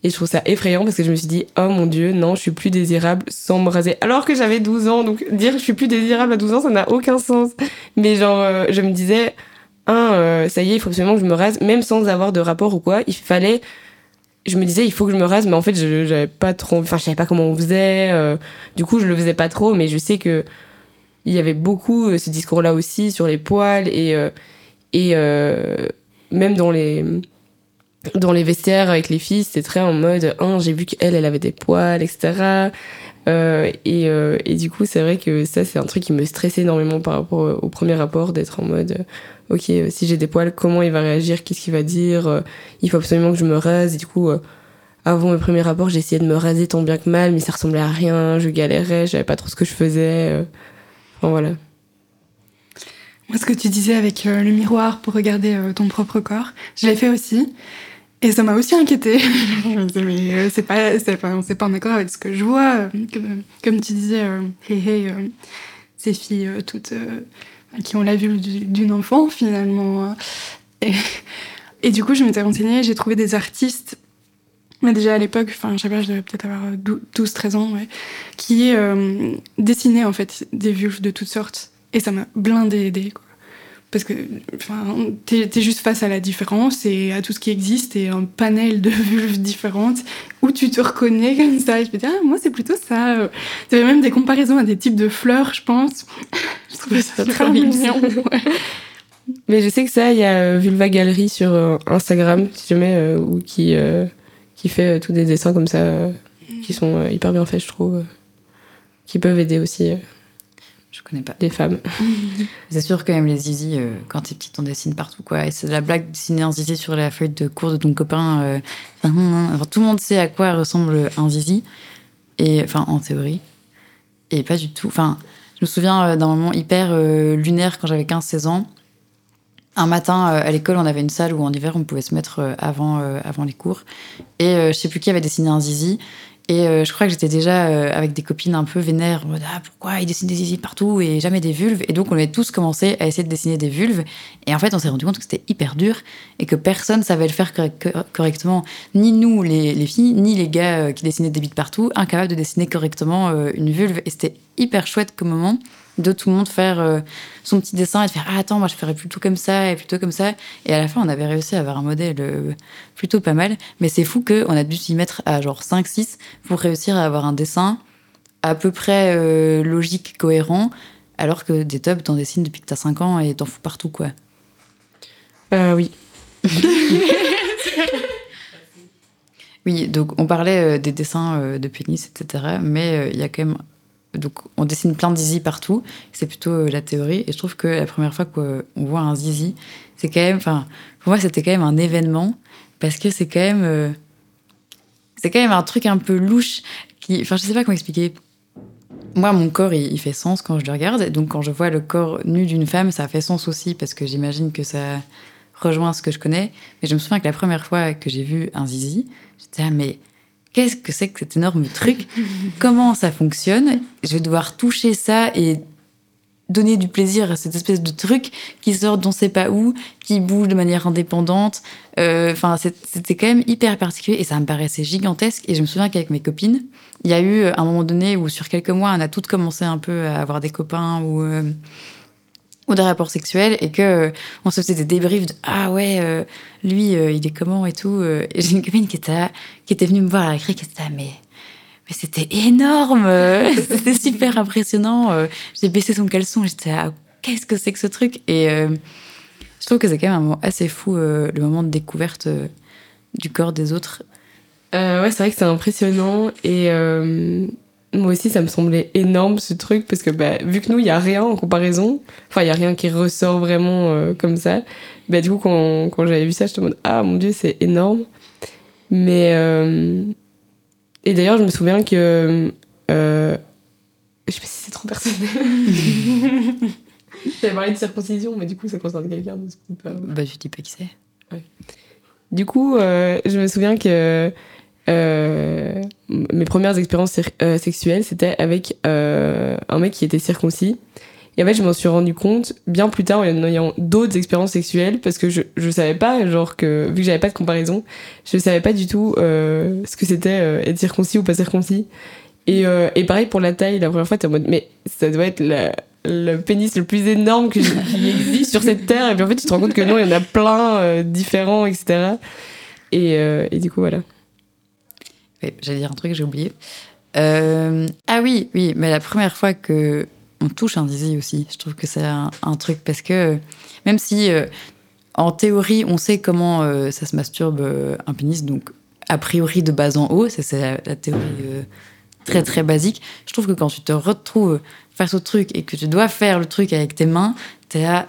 Et je trouve ça effrayant parce que je me suis dit, oh mon dieu, non, je suis plus désirable sans me raser. Alors que j'avais 12 ans, donc dire je suis plus désirable à 12 ans, ça n'a aucun sens. Mais genre, euh, je me disais, un, euh, ça y est, il faut absolument que je me rase, même sans avoir de rapport ou quoi. Il fallait, je me disais, il faut que je me rase, mais en fait, je j'avais pas trop, enfin, je savais pas comment on faisait. Euh, du coup, je le faisais pas trop, mais je sais que il y avait beaucoup ce discours-là aussi sur les poils et et même dans les dans les vestiaires avec les filles, c'était très en mode, hein, j'ai vu qu'elle, elle avait des poils, etc. Euh, et, euh, et, du coup, c'est vrai que ça, c'est un truc qui me stressait énormément par rapport au premier rapport, d'être en mode, ok, si j'ai des poils, comment il va réagir, qu'est-ce qu'il va dire, il faut absolument que je me rase. Et du coup, avant mes premiers rapports, j'essayais de me raser tant bien que mal, mais ça ressemblait à rien, je galérais, j'avais pas trop ce que je faisais. Enfin voilà. Moi, ce que tu disais avec le miroir pour regarder ton propre corps, je l'ai fait aussi. Et ça m'a aussi inquiétée. *laughs* je me disais, mais euh, c'est pas, c'est pas, pas en accord avec ce que je vois. Comme, tu disais, euh, hey, euh, ces filles toutes qui ont la vue d'une enfant finalement. Et, du coup, je m'étais renseignée, j'ai trouvé des artistes, mais déjà à l'époque, enfin, je sais pas, je devais peut-être avoir 12-13 ans, qui dessinaient en fait des vulves de toutes sortes. Et ça m'a blindé aidé, quoi parce que tu es, juste face à la différence et à tout ce qui existe et un panel de vulves différentes où tu te reconnais comme ça. Et je me dis, ah, moi, c'est plutôt ça. Tu avais même des comparaisons à des types de fleurs, je pense. *laughs* je trouvais ça très mignon. Mais je sais que ça, il y a euh, Vulva Galerie sur euh, Instagram, si jamais, euh, ou qui, qui fait tous des dessins comme ça, qui sont hyper bien faits, je trouve, qui peuvent aider aussi. Je connais pas. Des femmes. *laughs* c'est sûr quand même les zizi, euh, quand t'es petite, on dessine partout quoi. Et c'est la blague de dessiner un zizi sur la feuille de cours de ton copain. Euh, enfin, tout le monde sait à quoi ressemble un zizi. Et enfin, en théorie. Et pas du tout. Enfin, je me souviens euh, d'un moment hyper lunaire quand j'avais 15-16 ans. Un matin à l'école, on avait une salle où en hiver on pouvait se mettre avant, avant les cours. Et je sais plus qui avait dessiné un zizi. Et euh, je crois que j'étais déjà euh, avec des copines un peu vénères, en mode ah, pourquoi ils dessinent des zizi partout et jamais des vulves? Et donc on avait tous commencé à essayer de dessiner des vulves. Et en fait, on s'est rendu compte que c'était hyper dur et que personne savait le faire correctement. Ni nous, les, les, filles, ni les gars euh, qui dessinaient des bites partout, incapables de dessiner correctement une vulve. Et c'était hyper chouette comme moment de tout le monde faire euh, son petit dessin et de faire ah, attends moi je ferais plutôt comme ça et plutôt comme ça. Et à la fin on avait réussi à avoir un modèle euh, plutôt pas mal. Mais c'est fou que on a dû s'y mettre à genre 5 6 pour réussir à avoir un dessin à peu près euh, logique cohérent alors que des tubs t'en dessines depuis que t'as 5 ans et t'en fous partout quoi. Euh, oui. *laughs* Oui donc on parlait des dessins de pénis etc mais il y a quand même donc on dessine plein de zizi partout, c'est plutôt euh, la théorie. Et je trouve que la première fois qu'on voit un zizi, c'est quand même, enfin, pour moi c'était quand même un événement parce que c'est quand même, euh, c'est quand même un truc un peu louche qui, enfin, je sais pas comment expliquer. Moi, mon corps, il, fait sens quand je le regarde. Donc, quand je vois le corps nu d'une femme, ça fait sens aussi parce que j'imagine que ça rejoint ce que je connais. Mais je me souviens que la première fois que j'ai vu un zizi, j'étais là, mais qu'est-ce que c'est que cet énorme truc? *laughs* Comment ça fonctionne? Je vais devoir toucher ça et donner du plaisir à cette espèce de truc qui sort d'on sait pas où, qui bouge de manière indépendante. Euh, enfin, c'était quand même hyper particulier et ça me paraissait gigantesque. Et je me souviens qu'avec mes copines, il y a eu un moment donné où sur quelques mois, on a toutes commencé un peu à avoir des copains ou euh, ou des rapports sexuels et que on se faisait des débriefs de ah ouais euh, lui euh, il est comment et tout euh. j'ai une copine qui était qui était venue me voir à la cri qui était mais mais c'était énorme *laughs* c'était super impressionnant j'ai baissé son caleçon j'étais là qu'est-ce que c'est que ce truc? Et je trouve que c'est quand même un moment assez fou le moment de découverte du corps des autres ouais, c'est vrai que c'est impressionnant et moi aussi ça me semblait énorme ce truc parce que bah, vu que nous il y a rien en comparaison, enfin il y a rien qui ressort vraiment euh, comme ça. Bah du coup quand, quand j'avais vu ça, je me demande ah mon dieu c'est énorme. Mais euh, et d'ailleurs je me souviens que euh, je sais pas si c'est trop personnel. *laughs* J'avais parlé de circoncision, mais du coup ça concerne quelqu'un. donc c'est pas- bah je dis pas qui c'est du coup, euh, je me souviens que mes premières expériences euh, sexuelles, c'était avec euh, un mec qui était circoncis. Et en fait, je m'en suis rendu compte bien plus tard en ayant d'autres expériences sexuelles parce que je, je savais pas, genre que, vu que j'avais pas de comparaison, je savais pas du tout euh, ce que c'était euh, être circoncis ou pas circoncis. Et, euh, et pareil pour la taille, la première fois, t'es en mode, mais ça doit être la- le pénis le plus énorme que qui existe sur cette terre. Et puis en fait, tu te rends compte que non, il y en a plein euh, différents, etc. Et, euh, et du coup, voilà. J'allais dire un truc, j'ai oublié. Euh, ah oui, oui, mais la première fois que on touche un zizi aussi, je trouve que c'est un, truc parce que même si euh, en théorie on sait comment euh, ça se masturbe euh, un pénis, donc a priori de bas en haut, c'est la, théorie euh, très très basique. Je trouve que quand tu te retrouves faire ce truc et que tu dois faire le truc avec tes mains, t'es là.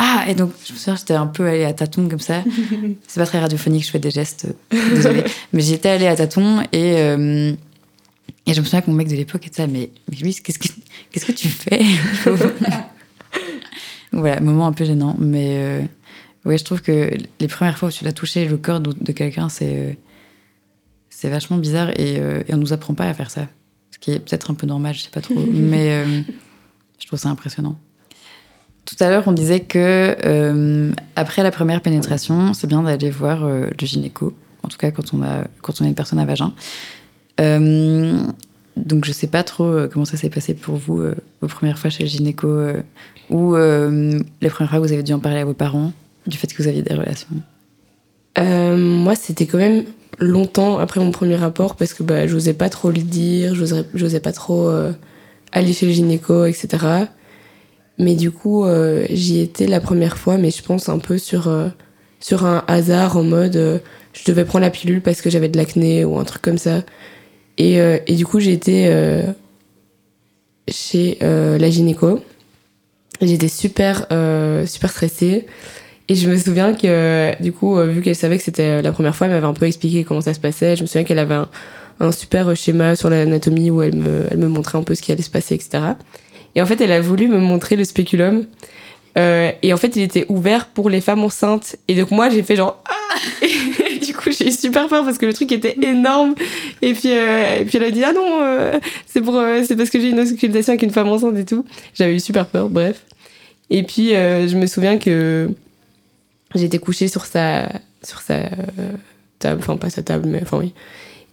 Ah, et donc, je me souviens, j'étais un peu allée à tâtons comme ça. *laughs* C'est pas très radiophonique, je fais des gestes, euh, désolée. *laughs* Mais j'étais allée à tâtons et, euh, et je me souviens que mon mec de l'époque était là, mais, mais qu'est-ce que, qu'est-ce que tu fais? *laughs* Voilà, moment un peu gênant. Mais euh, ouais, je trouve que les premières fois où tu l'as touché le corps de, de quelqu'un, c'est, euh, c'est vachement bizarre et, euh, et on nous apprend pas à faire ça. Ce qui est peut-être un peu normal, je sais pas trop. mais euh, je trouve ça impressionnant. Tout à l'heure, on disait que euh, après la première pénétration, c'est bien d'aller voir euh, le gynéco. En tout cas, quand on a quand on est une personne à vagin. Euh, donc, je sais pas trop comment ça s'est passé pour vous vos premières fois chez le gynéco ou les premières fois que vous avez dû en parler à vos parents du fait que vous aviez des relations. Moi, c'était quand même longtemps après mon premier rapport parce que bah, j'osais pas trop le dire, j'osais j'osais pas trop aller chez le gynéco, etc. Mais du coup, euh, j'y étais la première fois, mais je pense un peu sur, euh, sur un hasard en mode euh, je devais prendre la pilule parce que j'avais de l'acné ou un truc comme ça. Et, et du coup, euh, chez la gynéco. J'étais super, super stressée. Et je me souviens que, du coup, vu qu'elle savait que c'était la première fois, elle m'avait un peu expliqué comment ça se passait. Je me souviens qu'elle avait un, un super schéma sur l'anatomie où elle me, elle me montrait un peu ce qui allait se passer, etc. Et en fait, elle a voulu me montrer le spéculum. Euh, et en fait, il était ouvert pour les femmes enceintes. Et donc, moi, j'ai fait genre, ah *laughs* Et du coup, j'ai eu super peur parce que le truc était énorme. Et puis, euh, et puis elle a dit, ah non, euh, c'est pour, parce que j'ai une auscultation avec une femme enceinte et tout. J'avais eu super peur, bref. Et puis, je me souviens que j'étais couchée sur sa, sur sa table, enfin, pas sa table, mais enfin, oui.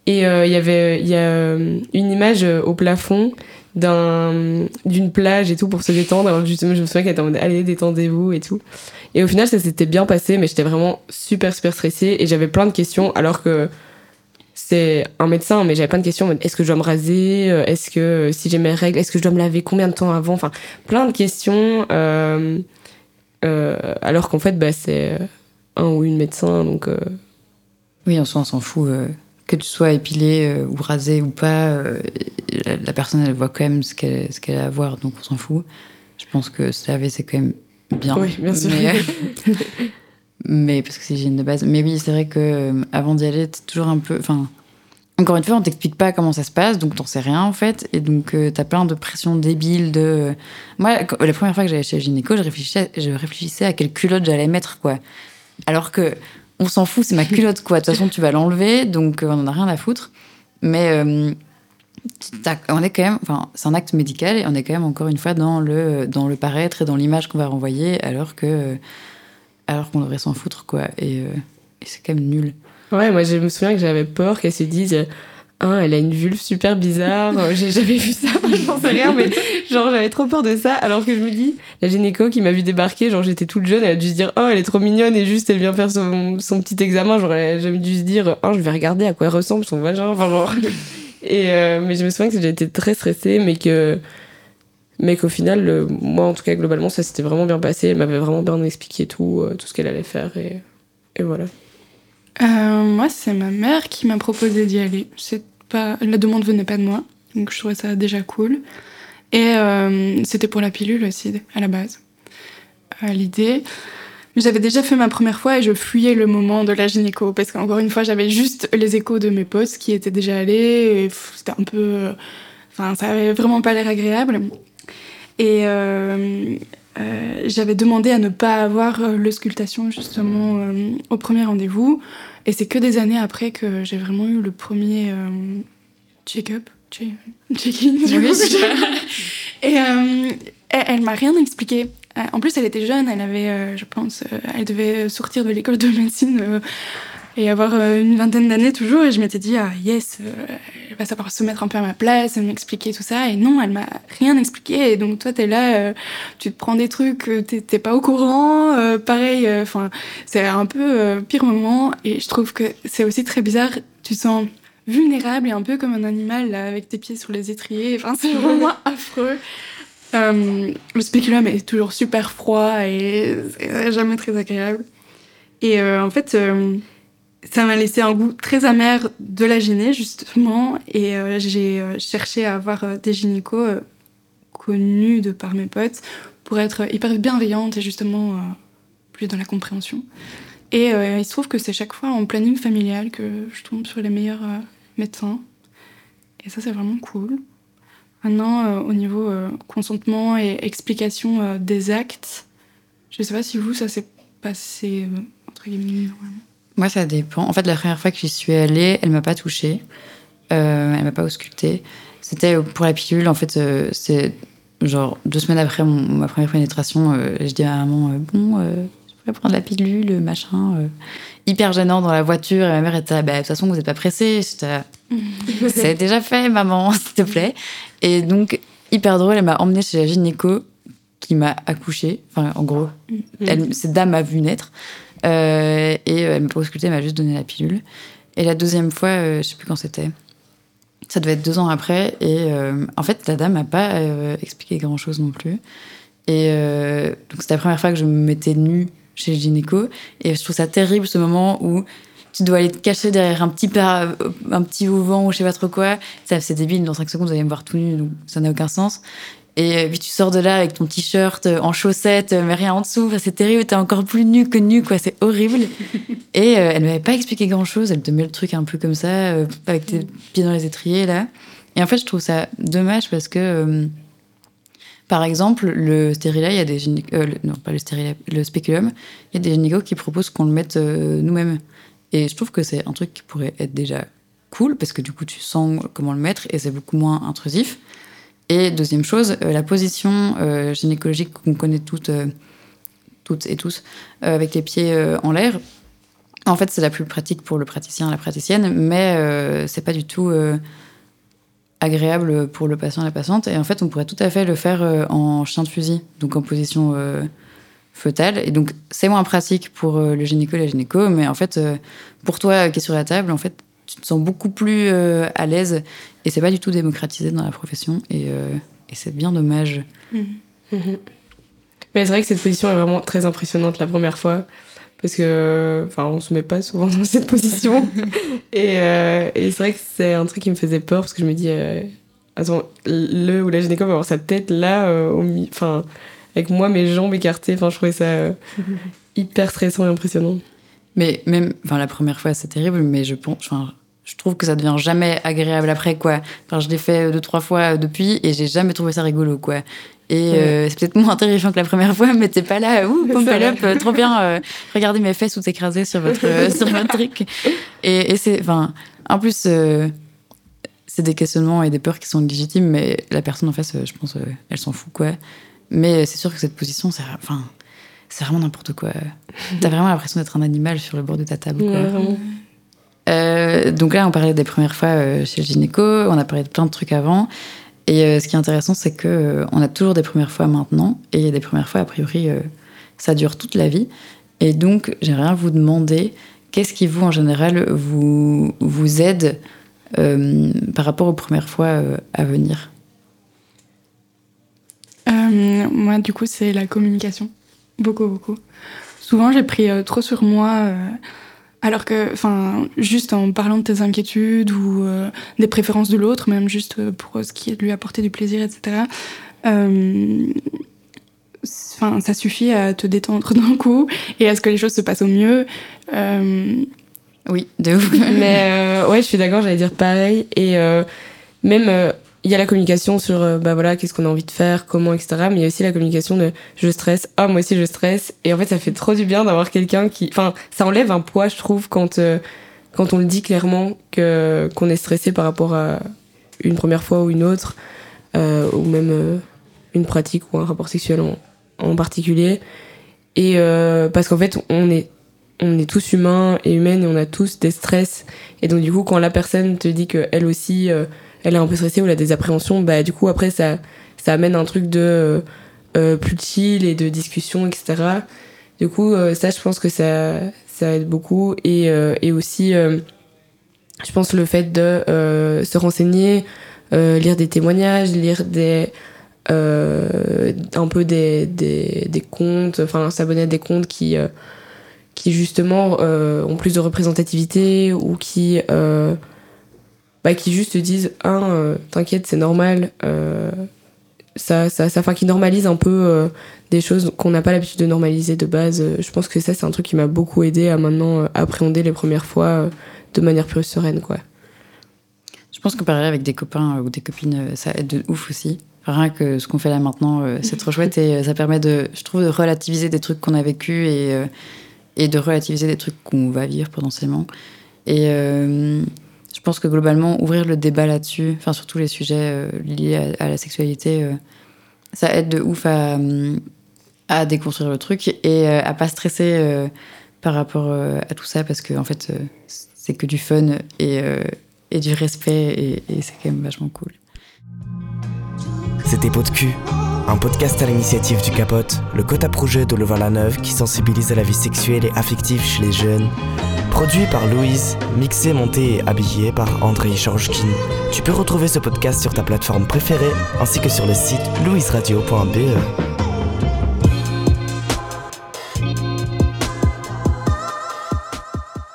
Et il y avait y a une image au plafond d'un d'une plage et tout pour se détendre. Alors justement, je me souviens qu'elle était en mode allez détendez-vous et tout. Et au final, ça s'était bien passé, mais j'étais vraiment super super stressée et j'avais plein de questions alors que c'est un médecin, mais j'avais plein de questions. Est-ce que je dois me raser? Euh, Est-ce que euh, si j'ai mes règles, est-ce que je dois me laver? Combien de temps avant? Enfin, plein de questions. euh, alors qu'en fait, bah, c'est un ou une médecin, donc. Oui, en soi, on s'en fout. Que tu sois épilé euh, ou rasé ou pas, euh, la, la personne, elle voit quand même ce qu'elle ce qu'elle a à voir, donc on s'en fout. Je pense que se laver, c'est quand même bien. Oui, bien sûr. Mais, *laughs* mais parce que c'est l'hygiène de base. Mais oui, c'est vrai que euh, avant d'y aller, t'es toujours un peu. Enfin, encore une fois, on t'explique pas comment ça se passe, donc t'en sais rien en fait. Et donc, euh, t'as plein de pressions débiles. De... Moi, quand- la première fois que j'allais chez le gynéco, je réfléchissais, je réfléchissais à quelle culotte j'allais mettre, quoi. Alors que on s'en fout, c'est ma culotte, quoi. De toute façon, tu vas l'enlever, donc euh, on en a rien à foutre. Mais euh, on est quand même, enfin, c'est un acte médical et on est quand même encore une fois dans le, dans le paraître et dans l'image qu'on va renvoyer, alors que, alors qu'on devrait s'en foutre, quoi. Et, euh, et c'est quand même nul. Ouais, moi je me souviens que j'avais peur qu'elle se dise hein, elle a une vulve super bizarre, euh, j'ai jamais vu ça, *laughs* j'en sais rien, mais genre j'avais trop peur de ça, alors que je me dis, la gynéco qui m'a vu débarquer, genre j'étais toute jeune, elle a dû se dire, oh elle est trop mignonne et juste elle vient faire son, son petit examen, j'aurais jamais dû se dire, oh je vais regarder à quoi elle ressemble son vagin, enfin genre. *laughs* Et euh, mais je me souviens que j'ai été très stressée, mais que mais qu'au final, moi en tout cas globalement ça s'était vraiment bien passé, elle m'avait vraiment bien expliqué tout, euh, tout ce qu'elle allait faire et, et voilà. Euh, moi, c'est ma mère qui m'a proposé d'y aller. C'est pas, la demande venait pas de moi, donc je trouvais ça déjà cool. Et euh, c'était pour la pilule aussi, à la base. Euh, L'idée. J'avais déjà fait ma première fois et je fuyais le moment de la gynéco parce qu'encore une fois, j'avais juste les échos de mes potes qui étaient déjà allés. C'était un peu. euh, Enfin, ça avait vraiment pas l'air agréable. Et euh, j'avais demandé à ne pas avoir euh, l'auscultation justement euh, au premier rendez-vous. Et c'est que des années après que j'ai vraiment eu le premier euh, check-up. che- *laughs* Check-in. *laughs* Et elle, m'a rien expliqué. En plus, elle était jeune, elle avait, je pense, elle devait sortir de l'école de médecine et avoir euh, une vingtaine d'années toujours. Et je m'étais dit, ah yes, euh, elle va savoir se mettre un peu à ma place, m'expliquer tout ça. Et non, elle m'a rien expliqué. Et donc, toi, t'es là, euh, tu te prends des trucs, t'es pas au courant. euh, pareil, enfin, c'est un peu pire moment. Et je trouve que c'est aussi très bizarre. Tu sens vulnérable et un peu comme un animal là, avec tes pieds sur les étriers. Enfin, c'est *laughs* vraiment affreux. Euh, le spéculum est toujours super froid et c'est jamais très agréable. Et euh, en fait, euh, ça m'a laissé un goût très amer de la gyné, justement. Et euh, j'ai euh, cherché à avoir euh, des gynécos euh, connus de par mes potes pour être hyper bienveillante et justement plus dans la compréhension. Et il se trouve que c'est chaque fois en planning familial que je tombe sur les meilleurs médecins. Et ça, c'est vraiment cool. Maintenant, au niveau consentement et explication des actes, je sais pas si vous, ça s'est passé entre guillemets normalement. Moi, ça dépend. En fait, la première fois que j'y suis allée, elle m'a pas touchée. Euh, elle m'a pas auscultée. C'était pour la pilule. En fait, euh, c'est genre deux semaines après mon- ma première pénétration, euh, je dis à maman euh, Bon, je pourrais prendre la pilule, machin. Hyper gênant dans la voiture. Et ma mère était Bah, de toute façon, vous n'êtes pas pressée. *laughs* C'est déjà fait, maman, *laughs* s'il te plaît. Et donc, hyper drôle, elle m'a emmenée chez la gynéco qui m'a accouchée. Enfin, en gros, elle, cette dame m'a vu naître. Euh, et elle m'a pas auscultée, elle m'a juste donné la pilule. Et la deuxième fois, euh, je sais plus quand c'était. Ça devait être deux ans après. Et euh, en fait, la dame m'a pas expliqué grand chose non plus. Et donc, c'était la première fois que je me mettais nue chez le gynéco. Et je trouve ça terrible ce moment où tu dois aller te cacher derrière un petit, un petit auvent ou je sais pas trop quoi. C'est débile, dans 5 secondes, vous allez me voir tout nu, donc ça n'a aucun sens. Et euh, puis tu sors de là avec ton t-shirt euh, en chaussettes, euh, mais rien en dessous. Enfin, c'est terrible, t'es encore plus nu que nu, quoi. C'est horrible. *laughs* Et euh, elle m'avait pas expliqué grand chose. Elle te met le truc un peu comme ça, euh, avec tes pieds dans les étriers, là. Et en fait, je trouve ça dommage parce que, euh, par exemple, le stérilet, il y a des gyné- le- non, pas le stérilet, le spéculum, il y a des gynécos qui proposent qu'on le mette nous-mêmes. Et je trouve que c'est un truc qui pourrait être déjà cool parce que du coup, tu sens comment le mettre et c'est beaucoup moins intrusif. Et deuxième chose, euh, la position euh, gynécologique qu'on connaît toutes, euh, toutes et tous, avec les pieds en l'air. En fait, c'est la plus pratique pour le praticien, la praticienne, mais c'est pas du tout agréable pour le patient, la patiente. Et en fait, on pourrait tout à fait le faire en chien de fusil, donc en position euh, fœtale. Et donc, c'est moins pratique pour le gynéco et la gynéco, mais en fait, pour toi qui es sur la table, en fait, tu te sens beaucoup plus euh, à l'aise et c'est pas du tout démocratisé dans la profession. Et, euh, et c'est bien dommage. Mhm. Mais c'est vrai que cette position est vraiment très impressionnante la première fois. Parce que, enfin, on se met pas souvent dans cette position. *laughs* et euh, et c'est vrai que c'est un truc qui me faisait peur parce que je me dis, attends, le ou la gynéco va avoir sa tête là, enfin, avec moi, mes jambes écartées. Enfin, je trouvais ça *laughs* hyper stressant et impressionnant. Mais même, enfin, la première fois, c'est terrible, mais je pense, enfin, je trouve que ça devient jamais agréable après, quoi. Enfin, je l'ai fait deux, trois fois euh, depuis et j'ai jamais trouvé ça rigolo, quoi. Et euh, c'est peut-être moins terrifiant que la première fois, mais t'es pas là, ouh, pump up, euh, trop bien, euh, regardez mes fesses tout écrasées sur votre, euh, sur votre truc. Et, et c'est, enfin, en plus, euh, c'est des questionnements et des peurs qui sont légitimes, mais la personne en face, euh, je pense, euh, elle s'en fout, quoi. Mais c'est sûr que cette position, c'est, enfin, c'est vraiment n'importe quoi. T'as vraiment l'impression d'être un animal sur le bord de ta table, quoi. Ouais, vraiment. Euh, donc là, on parlait des premières fois euh, chez le gynéco, on a parlé de plein de trucs avant. Et euh, ce qui est intéressant, c'est que euh, on a toujours des premières fois maintenant, et des premières fois, a priori, euh, ça dure toute la vie. Et donc, j'aimerais vous demander, qu'est-ce qui, vous, en général, vous, vous aide euh, par rapport aux premières fois euh, à venir? Euh, moi, du coup, c'est la communication. Beaucoup, beaucoup. Souvent, j'ai pris euh, trop sur moi, euh, alors que, enfin, juste en parlant de tes inquiétudes ou euh, des préférences de l'autre, même juste pour ce qui est de lui apporter du plaisir, etc. Enfin, ça suffit à te détendre *laughs* d'un coup et à ce que les choses se passent au mieux. Oui, de ouf. *laughs* Mais ouais, je suis d'accord, j'allais dire pareil. Et même, il y a la communication sur, euh, bah voilà, qu'est-ce qu'on a envie de faire, comment, etc. Mais il y a aussi la communication de je stresse, ah, moi aussi je stresse. Et en fait, ça fait trop du bien d'avoir quelqu'un qui. Enfin, ça enlève un poids, je trouve, quand, euh, quand on le dit clairement que qu'on est stressé par rapport à une première fois ou une autre, euh, ou même une pratique ou un rapport sexuel en, en particulier. Et parce qu'en fait, on est on est tous humains et humaines et on a tous des stress. Et donc, du coup, quand la personne te dit qu'elle aussi, euh, elle est un peu stressée ou elle a des appréhensions, bah, du coup, après, ça, ça amène un truc de euh, euh, plus chill et de discussion, etc. Du coup, euh, ça, je pense que ça, ça aide beaucoup. Et, et aussi, je pense le fait de se renseigner, lire des témoignages, lire des. un peu des, des, comptes, enfin s'abonner à des comptes qui, qui justement ont plus de représentativité ou qui, bah, qui juste te disent un euh, t'inquiète c'est normal euh, ça ça ça enfin qui normalise un peu euh, des choses qu'on n'a pas l'habitude de normaliser de base je pense que ça c'est un truc qui m'a beaucoup aidé à maintenant appréhender les premières fois de manière plus sereine quoi Je pense que parler avec des copains ou des copines, ça aide de ouf aussi. Rien que ce qu'on fait là maintenant, c'est trop chouette et ça permet de, je trouve, de relativiser des trucs qu'on a vécu et, et de relativiser des trucs qu'on va vivre potentiellement. Et pense que globalement, ouvrir le débat là-dessus, enfin sur tous les sujets euh, liés à, la sexualité, euh, ça aide de ouf à, déconstruire le truc et euh, à pas stresser par rapport à tout ça parce que en fait, c'est que du fun et, et du respect et, et c'est quand même vachement cool. C'était Pot de cul, un podcast à l'initiative du Capote, le quota projet de Levallois-la-Neuve qui sensibilise à la vie sexuelle et affective chez les jeunes. Produit par Louise, mixé, monté et habillé par Andrei Georgkin. Tu peux retrouver ce podcast sur ta plateforme préférée ainsi que sur le site louiseradio.be.